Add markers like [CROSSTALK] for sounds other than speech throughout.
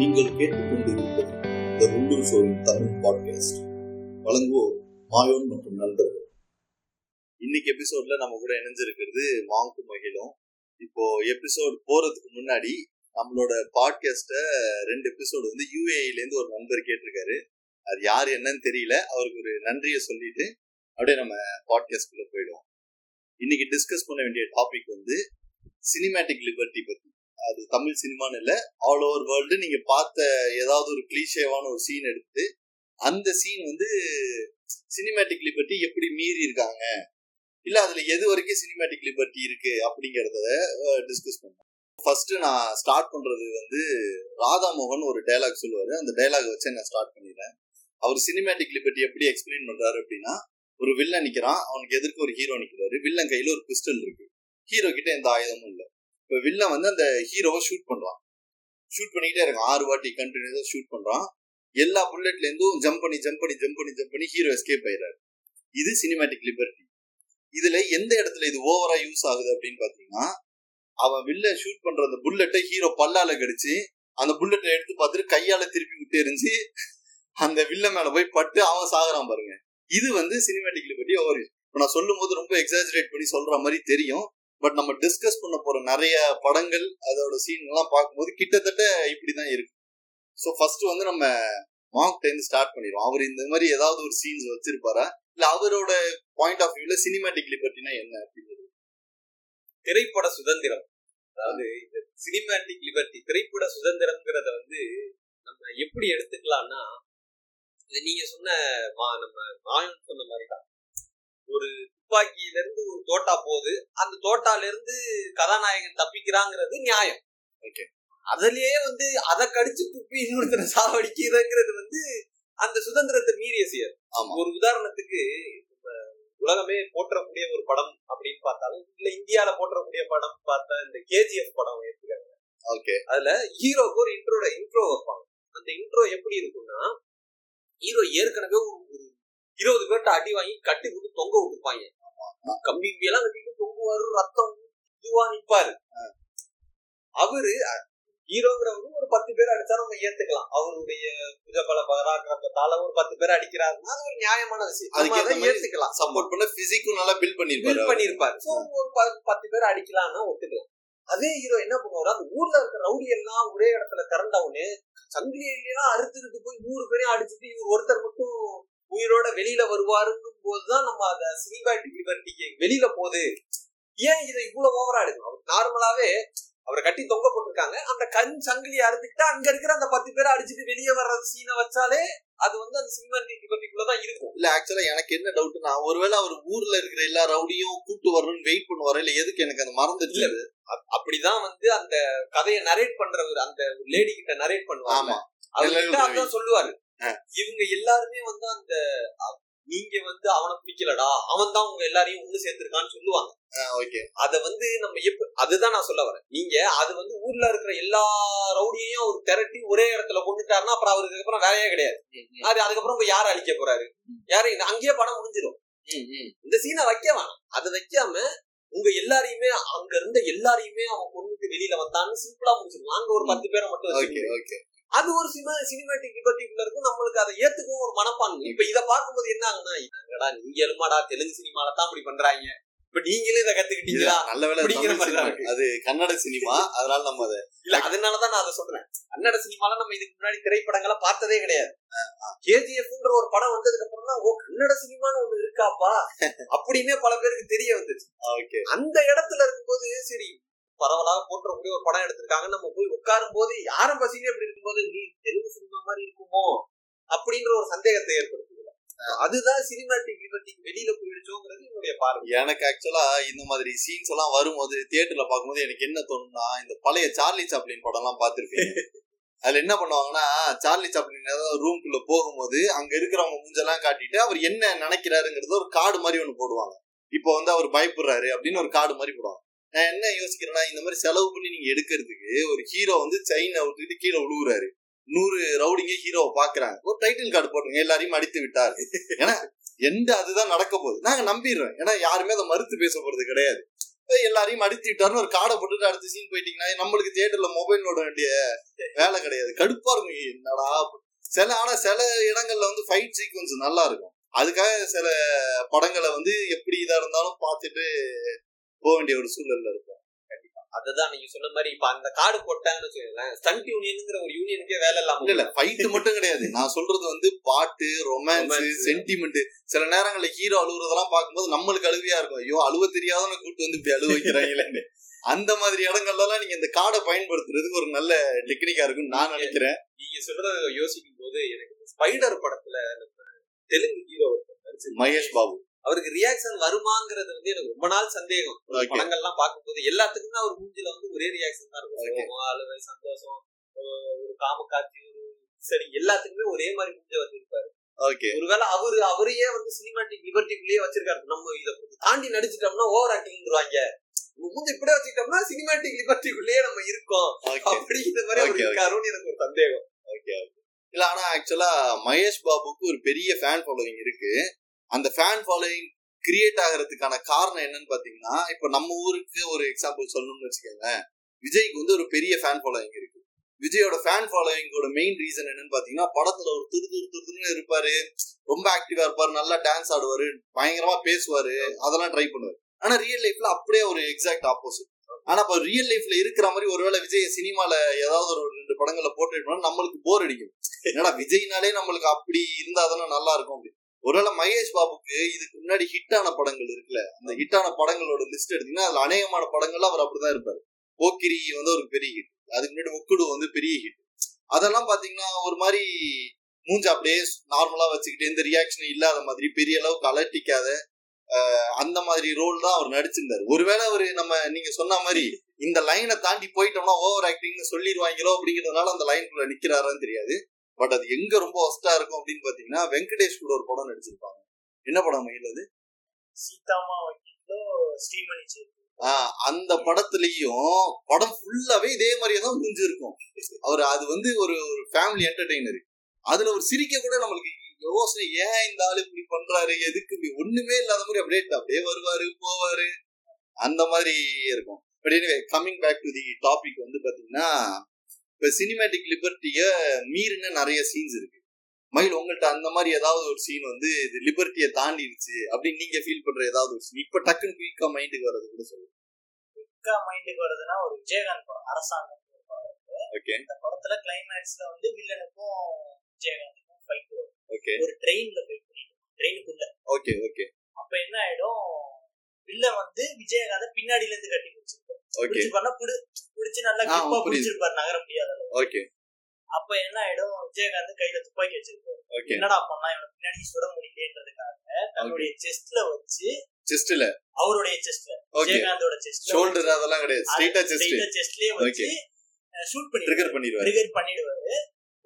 நீங்கள் கேட்டுக்கொண்டிருப்பது த உள்ளூர் ஷோவின் தமிழ் பாட்காஸ்ட் வழங்குவோர் மாயோன் மற்றும் நண்பர்கள் இன்னைக்கு எபிசோட்ல நம்ம கூட இணைஞ்சிருக்கிறது மாங்கு மகிழும். இப்போ எபிசோட் போறதுக்கு முன்னாடி நம்மளோட பாட்காஸ்ட ரெண்டு எபிசோடு வந்து யூஏஇல இருந்து ஒரு நண்பர் கேட்டிருக்காரு. அது யார் என்னன்னு தெரியல. அவருக்கு ஒரு நன்றியை சொல்லிட்டு அப்படியே நம்ம பாட்காஸ்ட்குள்ள போயிடுவோம். இன்னைக்கு டிஸ்கஸ் பண்ண வேண்டிய டாபிக் வந்து சினிமேட்டிக் லிபர்ட்டி பத்தி. அது தமிழ் சினிமான்னு இல்லை. ஆல் ஓவர் வேர்ல்டு நீங்க பார்த்த ஏதாவது ஒரு கிளீஷேவான ஒரு சீன் எடுத்து அந்த சீன் வந்து சினிமேட்டிக் லிபர்ட்டி எப்படி மீறி இருக்காங்க? இல்ல அதுல எது வரைக்கும் சினிமேட்டிக் லிபர்ட்டி இருக்கு அப்படிங்கறத டிஸ்கஸ் பண்ணோம் ஃபர்ஸ்ட் நான் ஸ்டார்ட் பண்றது வந்து ராதா மோகன் ஒரு டைலாக் சொல்லுவாரு. அந்த டைலாக் வச்சு நான் ஸ்டார்ட் பண்ணிடுறேன். அவர் சினிமேட்டிக் லிபர்ட்டி எப்படி எக்ஸ்பிளைன் பண்றாரு அப்படின்னா ஒரு வில்லன் நிக்கிறான். அவனுக்கு எதிர்க்க ஒரு ஹீரோ நிக்கிறாரு. வில்லன் கையில ஒரு பிஸ்டல் இருக்கு. ஹீரோ கிட்ட எந்த ஆயுதமும் இல்லை. இப்போ வில்லன் வந்து அந்த ஹீரோவை ஷூட் பண்ணுவான். ஷூட் பண்ணிக்கிட்டே இருக்கான் ஆறு வாட்டி கண்டினியூஸாக ஷூட் பண்றான். எல்லா புல்லட்லேருந்தும் ஜம்ப் பண்ணி ஜம்ப் பண்ணி ஜம்ப் பண்ணி ஜம்ப் பண்ணி ஹீரோ எஸ்கேப் ஆயிடுறாரு. இது சினிமேட்டிக் லிபர்ட்டி இதுல எந்த இடத்துல இது ஓவரா யூஸ் ஆகுது அப்படின்னு பாத்தீங்கன்னா அவன் வில்ல ஷூட் பண்ற அந்த புல்லட்டை ஹீரோ பல்லால கடிச்சு அந்த புல்லட்டை எடுத்து பார்த்துட்டு கையால திருப்பி விட்டு எரிஞ்சு அந்த வில்ல மேல போய் பட்டு அவன் சாகுறான் பாருங்க. இது வந்து சினிமேட்டிக் லிபர்ட்டி ஓவர் இப்போ நான் சொல்லும் போது ரொம்ப எக்ஸாஜரேட் பண்ணி சொல்ற மாதிரி தெரியும். பட் நம்ம டிஸ்கஸ் பண்ண போற நிறைய படங்கள் அதோட சீன் எல்லாம் பார்க்கும்போது கிட்டத்தட்ட இப்படிதான் இருக்கும் ஸோ ஃபர்ஸ்ட் வந்து நம்ம மார்க் டைம் ஸ்டார்ட் பண்ணிடுவோம். அவர் இந்த மாதிரி ஏதாவது ஒரு சீன்ஸ் வச்சிருப்பாரா? இல்ல அவரோட பாயிண்ட் ஆஃப் வியூல சினிமேட்டிக் லிபர்ட்டினா என்ன அப்படிங்கிறது? திரைப்பட சுதந்திரம். அதாவது இந்த சினிமேட்டிக் லிபர்ட்டி திரைப்பட சுதந்திரம்ங்கிறத வந்து நம்ம எப்படி எடுத்துக்கலாம்னா இது நீங்க சொன்ன மா நம்ம மாயன் சொன்ன மாதிரி தான் ஒரு துப்பாக்கியில இருந்து ஒரு தோட்டா போகுது. அந்த தோட்டால இருந்து கதாநாயகன் தப்பிக்கிறாங்கிறது நியாயம். அதுலயே வந்து அதை கடிச்சு துப்பி இன்னொருத்தரை சாவடிக்கிறதுங்கிறது வந்து அந்த சுதந்திரத்தை மீறிய செயல். ஒரு உதாரணத்துக்கு உலகமே போற்றக்கூடிய ஒரு படம் அப்படின்னு பார்த்தாலும் இல்ல இந்தியால போற்றக்கூடிய படம் பார்த்தா இந்த கேஜிஎஃப் படம் எடுத்துக்காங்க. ஓகே. அதுல ஹீரோக்கு ஒரு இன்ட்ரோட இன்ட்ரோ வைப்பாங்க. அந்த இன்ட்ரோ எப்படி இருக்கும்னா ஹீரோ ஏற்கனவே ஒரு இருபது பேர்ட்ட அடி வாங்கி கட்டி விட்டு தொங்க விட்டுப்பாங்க. கம்பி எல்லாம் கட்டிட்டு தொங்குவாரு ரத்தம் இதுவா நிப்பாரு. அவரு ஹீரோங்கிறவரு ஒரு பத்து பேர் அடிச்சா நம்ம ஏத்துக்கலாம். அவருடைய புஜபல பராக்கிரமத்தால ஒரு பத்து பேர் அடிக்கிறாருன்னா அது ஒரு நியாயமான விஷயம். அதுக்கு ஏத்துக்கலாம். சப்போர்ட் பண்ண பிசிக்கும் நல்லா பில்ட் பண்ணிருப்பாரு பில் பண்ணிருப்பாரு ஒரு பத்து பேர் அடிக்கலாம்னா ஒத்துக்கலாம். அதே ஹீரோ என்ன பண்ணுவாரு? அந்த ஊர்ல இருக்க ரவுடி எல்லாம் ஒரே இடத்துல திரண்டவுனே சங்கிலியெல்லாம் அறுத்துக்கிட்டு போய் நூறு பேரையும் அடிச்சுட்டு இவர் ஒருத்தர் மட்டும் உயிரோட வெளியில வருவாருங்கும் போதுதான் நம்ம அந்த சினிமேட்டிக் லிபர்ட்டிக்கு வெளியில போகுது ஏன் இதை இவ்வளவு ஓவரா எடுக்கணும்? நார்மலாவே அவரை கட்டி தொங்க போட்டிருக்காங்க. அந்த கண் சங்கிலியை அறுத்துக்கிட்டு அங்க இருக்கிற அந்த பத்து பேரை அடிச்சுட்டு வெளியே வர்ற சீனை வச்சாலே அது வந்து அந்த சினிமேட்டிக் லிபர்ட்டிக்குள்ளதான் இருக்கும். இல்ல ஆக்சுவலா எனக்கு என்ன டவுட்னா ஒருவேளை அவர் ஊர்ல இருக்கிற எல்லா ரவுடியும் கூட்டு வரணும்னு வெயிட் பண்ணுவாரு? இல்ல எதுக்கு எனக்கு இல்ல. அப்- அப்படிதான் வந்து அந்த கதையை நரேட் பண்றவர் அந்த லேடி கிட்ட நரேட் பண்ணுவாங்க. அவர்கிட்ட அதான் சொல்லுவாரு. இவங்க எல்லாருமே வந்து அந்த நீங்க வந்து அவனை பிடிக்கலடா அவன் தான் உங்க எல்லாரையும் ஒண்ணு சேர்த்திருக்கான்னு சொல்லுவாங்க. ஓகே. அத வந்து நம்ம எப்ப அதுதான் நான் சொல்ல வரேன். நீங்க அது வந்து ஊர்ல இருக்கிற எல்லா ரவுடியையும் அவர் திரட்டி ஒரே இடத்துல கொண்டுட்டாருன்னா அப்புறம் அவருக்கு அப்புறம் வேலையே கிடையாது. அது அதுக்கப்புறம் போய் யாரை அழிக்க போறாரு? இது அங்கேயே படம் முடிஞ்சிடும் இந்த சீனை வைக்க வேணாம். அதை வைக்காம உங்க எல்லாரையுமே அங்க இருந்த எல்லாரையுமே அவன் கொண்டுட்டு வெளியில வந்தான்னு சிம்பிளா முடிச்சிருக்கலாம் அங்க ஒரு பத்து பேரை மட்டும் ஓகே. ஓகே. அது ஒரு சினிமா சினிமேட்டிக் லிபர்ட்டிக்குள்ள இருக்கும். நம்மளுக்கு அதை ஏத்துக்கவும் ஒரு மனப்பான்மை. இப்ப இத பார்க்கும்போது என்ன ஆகுனா என்னடா நீங்க எலுமாடா தெலுங்கு சினிமால தான் அப்படி பண்றாங்க. இப்ப நீங்களே இதை கத்துக்கிட்டீங்களா? நல்ல வேலை. அது கன்னட சினிமா. அதனால நம்ம அதை இல்ல அதனாலதான் நான் அதை சொல்றேன். கன்னட சினிமால நம்ம இதுக்கு முன்னாடி திரைப்படங்களை பார்த்ததே கிடையாது. கேஜிஎஃப்ன்ற ஒரு படம் வந்ததுக்கு அப்புறம் தான் ஓ கன்னட சினிமான்னு ஒண்ணு இருக்காப்பா? [LAUGHS] அப்படின்னு பல பேருக்கு தெரிய வந்துச்சு. ஓகே. அந்த இடத்துல இருக்கும்போது சரி பரவலாக போற்றக்கூடிய ஒரு படம் எடுத்திருக்காங்க நம்ம போய் உட்காரும் போது ஆரம்ப சீனே அப்படி இருக்கும்போது நீ தெலுங்கு சினிமா மாதிரி இருக்குமோ? அப்படின்ற ஒரு சந்தேகத்தை ஏற்படுத்துது அதுதான் சினிமாட்டிக் லிபர்ட்டி வெளியில போயிடுச்சோங்கிறது என்னுடைய பார்வை. எனக்கு ஆக்சுவலா இந்த மாதிரி சீன்ஸ் எல்லாம் வரும்போது தியேட்டர்ல பார்க்கும்போது எனக்கு என்ன தோணும்னா இந்த பழைய சார்லி சாப்ளின் படம் எல்லாம் பார்த்திருப்பேன் [LAUGHS] அதுல என்ன பண்ணுவாங்கன்னா சார்லி சாப்ளின் ஏதாவது ரூம்குள்ள போகும்போது அங்க இருக்கிறவங்க மூஞ்செல்லாம் காட்டிட்டு அவர் என்ன நினைக்கிறாருங்கிறது ஒரு கார்டு மாதிரி ஒண்ணு போடுவாங்க. இப்போ வந்து அவர் பயப்படுறாரு அப்படின்னு ஒரு கார்டு மாதிரி போடுவாங்க. நான் என்ன யோசிக்கிறேன்னா இந்த மாதிரி செலவு பண்ணி நீங்க எடுக்கிறதுக்கு ஒரு ஹீரோ வந்து செயினை விட்டுட்டு கீழே விழுவுறாரு. நூறு ரவுடிங்க ஹீரோவை பாக்குறாங்க ஒரு டைட்டில் கார்டு போட்டுருங்க எல்லாரையும் அடித்து விட்டார். ஏன்னா எந்த அதுதான் நடக்க போகுது. நாங்க நம்பிடுறோம். ஏன்னா யாருமே அதை மறுத்து பேச போறது கிடையாது. எல்லாரையும் அடித்து விட்டாருன்னு ஒரு காடை போட்டுட்டு அடுத்த சீன் போயிட்டீங்கன்னா நம்மளுக்கு தியேட்டர்ல மொபைல் நோட வேண்டிய வேலை கிடையாது. கடுப்பா இருக்கும். என்னடா? சில ஆனா சில இடங்கள்ல வந்து ஃபைட் சீக்வன்ஸ் நல்லா இருக்கும். அதுக்காக சில படங்களை வந்து எப்படி இதா இருந்தாலும் பார்த்துட்டு போக வேண்டிய ஒரு சூழல்ல இருக்கும். அதுதான் நீங்க சொன்ன மாதிரி இப்ப அந்த கார்டு போட்டாங்கன்னு வச்சுக்கோங்களேன் ஸ்டண்ட் யூனியனுங்கிற ஒரு யூனியனுக்கே வேலை இல்லாம இல்ல ஃபைட் மட்டும் கிடையாது. நான் சொல்றது வந்து பாட்டு ரொமான்ஸ். சென்டிமெண்ட் சில நேரங்கள்ல ஹீரோ அழுகுறதெல்லாம் பார்க்கும்போது நம்மளுக்கு அழுவியா இருக்கும். ஐயோ அழுவ தெரியாதவன கூட்டு வந்து இப்படி அழுவ வைக்கிறாங்களேன்னு. அந்த மாதிரி இடங்கள்லாம் நீங்க இந்த கார்டை பயன்படுத்துறதுக்கு ஒரு நல்ல டெக்னிக்கா இருக்கும்னு நான் நினைக்கிறேன். நீங்க சொல்றத யோசிக்கும் போது எனக்கு ஸ்பைடர் படத்துல தெலுங்கு ஹீரோ மகேஷ் பாபு. அவருக்கு ரியாக்ஷன் வருமாங்கிறது வந்து எனக்கு ரொம்ப நாள் சந்தேகம். படங்கள்லாம் பார்க்கும்போது எல்லாத்துக்குமே அவர் மூஞ்சில வந்து ஒரே ரியாக்ஷன் தான் இருக்கும். அழுவை சந்தோஷம் ஒரு காம காட்சி ஒரு சரி எல்லாத்துக்குமே ஒரே மாதிரி மூஞ்ச வச்சிருப்பாரு. ஓகே ஒருவேளை அவரு அவரையே வந்து சினிமாட்டிக் லிபர்ட்டிக்குள்ளேயே வச்சிருக்காரு. நம்ம இதை தாண்டி நடிச்சிட்டோம்னா ஓவர் ஆக்டிங்கிறாங்க மூஞ்ச இப்படியே வச்சுக்கிட்டோம்னா சினிமாட்டிக் லிபர்ட்டிக்குள்ளேயே நம்ம இருக்கோம். அப்படிங்கிற மாதிரி அவர். இருக்காருன்னு எனக்கு ஒரு சந்தேகம். ஓகே இல்ல ஆனா ஆக்சுவலா மகேஷ் பாபுக்கு ஒரு பெரிய ஃபேன் ஃபாலோவிங் இருக்கு. அந்த ஃபேன் ஃபாலோயிங் கிரியேட் ஆகிறதுக்கான காரணம் என்னன்னு பாத்தீங்கன்னா இப்ப நம்ம ஊருக்கு ஒரு எக்ஸாம்பிள் சொல்லணும்னு வச்சுக்கோங்க விஜய்க்கு வந்து ஒரு பெரிய ஃபேன் ஃபாலோயிங் இருக்கு. விஜயோட ஃபேன் ஃபாலோயிங்கோட மெயின் ரீசன் என்னன்னு பாத்தீங்கன்னா படத்துல ஒரு துரு துரு துருன்னு இருப்பாரு. ரொம்ப ஆக்டிவா இருப்பாரு நல்லா டான்ஸ் ஆடுவாரு பயங்கரமா பேசுவாரு அதெல்லாம் ட்ரை பண்ணுவாரு. ஆனா ரியல் லைஃப்ல அப்படியே ஒரு எக்ஸாக்ட் ஆப்போசிட் ஆனா இப்ப ரியல் லைஃப்ல இருக்கிற மாதிரி ஒருவேளை விஜய் சினிமால ஏதாவது ஒரு ரெண்டு படங்களை போட்டு நம்மளுக்கு போர் அடிக்கும். என்னடா விஜய்னாலே நம்மளுக்கு அப்படி இருந்தா தானே நல்லா இருக்கும் அப்படி ஒருவேளை மகேஷ் பாபுக்கு இதுக்கு முன்னாடி ஹிட்டான படங்கள் இருக்குல்ல அந்த ஹிட்டான படங்களோட லிஸ்ட் எடுத்தீங்கன்னா அதுல அநேகமான படங்கள்லாம் அவர் அப்படிதான் இருப்பாரு. போக்கிரி வந்து ஒரு பெரிய ஹிட் அதுக்கு முன்னாடி முக்குடு வந்து பெரிய ஹிட் அதெல்லாம் பாத்தீங்கன்னா ஒரு மாதிரி மூஞ்ச அப்படியே நார்மலா வச்சுக்கிட்டு எந்த ரியாக்ஷனும் இல்லாத மாதிரி பெரிய அளவுக்கு அலட்டிக்காத அந்த மாதிரி ரோல் தான் அவர் நடிச்சிருந்தாரு. ஒருவேளை அவர் நம்ம நீங்க சொன்ன மாதிரி இந்த லைனை தாண்டி போயிட்டோம்னா ஓவர் ஆக்டிங்னு சொல்லிடுவாங்களோ அப்படிங்கிறதுனால அந்த லைனுக்குள்ள நிக்கிறாரான்னு தெரியாது. பட் அது எங்க ரொம்ப ஒஸ்டா இருக்கும் அப்படின்னு பாத்தீங்கன்னா வெங்கடேஷ் கூட ஒரு படம் நடிச்சிருப்பாங்க. என்ன படம் அது? சீதாமா ஸ்ரீமணி அந்த படத்துலயும் படம் ஃபுல்லாவே இதே மாதிரியே தான் முடிஞ்சு இருக்கும் அவர் அது வந்து ஒரு ஒரு ஃபேமிலி என்டர்டெய்னர் அதுல ஒரு சிரிக்க கூட நம்மளுக்கு யோசனை ஏன் இந்த ஆளு இப்படி பண்றாரு? எதுக்கு இப்படி? ஒண்ணுமே இல்லாத மாதிரி அப்படியே அப்படியே வருவாரு போவாரு. அந்த மாதிரி இருக்கும். But anyway coming back to the topic வந்து பாத்தீங்கன்னா இப்ப சினிமேட்டிக் லிபர்ட்டிய மீறின நிறைய சீன்ஸ் இருக்கு. மயில் உங்கள்ட்ட அந்த மாதிரி ஏதாவது ஒரு சீன் வந்து இது லிபர்ட்டியை தாண்டிடுச்சு அப்படின்னு நீங்க ஃபீல் பண்ற ஏதாவது ஒரு சீன் இப்ப டக்குன்னு குயிக்கா மைண்டுக்கு வர்றது கூட சொல்லுங்க குயிக்கா மைண்டுக்கு வருதுன்னா ஒரு விஜயகாந்த் படம் அரசாங்கம். ஓகே இந்த படத்துல கிளைமேக்ஸ்ல வந்து வில்லனுக்கும் விஜயகாந்துக்கும் ஃபைட் வரும். ஓகே ஒரு ட்ரெயின்ல ஃபைட் பண்ணிட்டு ட்ரெயினுக்குள்ள ஓகே ஓகே அப்ப என்ன ஆயிடும்? வில்லன் வந்து விஜயகாந்த பின்னாடில இருந்து கட்டி ஓகே பிடிச்சிருப்பாருன்னா புடி பிடிச்சு நல்லா புரியுது. பிடிச்சிருப்பாரு நகர முடியாத. ஓகே அப்ப என்ன ஆயிடும்? விஜயகாந்த் கையில துப்பாக்கி வச்சிருப்பாரு. ஓகே என்னடா பண்ணா இவனை பின்னாடி சுட முடியலன்றதுக்காக தன்னுடைய செஸ்ட்ல வச்சு செஸ்ட்ல அவருடைய செஸ்ட்ல விஜயகாந்தோட செஸ்ட்ல ஷோல்டர் அதெல்லாம் கிடையாது. ஸ்ட்ரைட்டா செஸ்ட் செஸ்ட்லயே வச்சு ஷூட் பண்ணி ட்ரிகர் பண்ணிடுவாரு. ட்ரிகர் பண்ணிடுவாரு.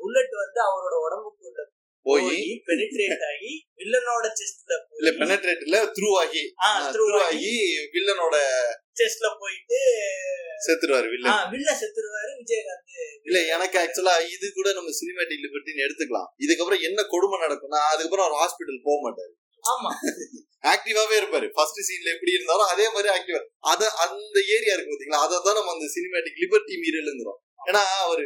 புல்லட் வந்து அவரோட உடம்புக்குள்ள போய் பெனிட்ரேட் ஆகி வில்லனோட செஸ்ட்ல இல்ல பெனட்ரேட்ல த்ரூ ஆகி த்ரூ ஆகி வில்லனோட செஸ்ட்ல போயிட்டு செத்துருவாரு ஆ, வில்லன் வில்ல செத்துருவாரு விஜயகாந்த் இல்ல எனக்கு ஆக்சுவலா இது கூட நம்ம சினிமேட்டிக் லிபர்ட்டின்னு எடுத்துக்கலாம். இதுக்கப்புறம் என்ன கொடுமை நடக்கும்னா அதுக்கப்புறம் அவர் ஹாஸ்பிட்டல் போக மாட்டாரு. ஆமா. ஆக்டிவாவே இருப்பாரு. ஃபர்ஸ்ட் சீன்ல எப்படி இருந்தாலும் அதே மாதிரி ஆக்டிவா அத அந்த ஏரியா இருக்கு பாத்தீங்களா? அதை தான் நம்ம அந்த சினிமேட்டிக் லிபர்ட்டி மீறலுங்கிறோம் ஏன்னா அவரு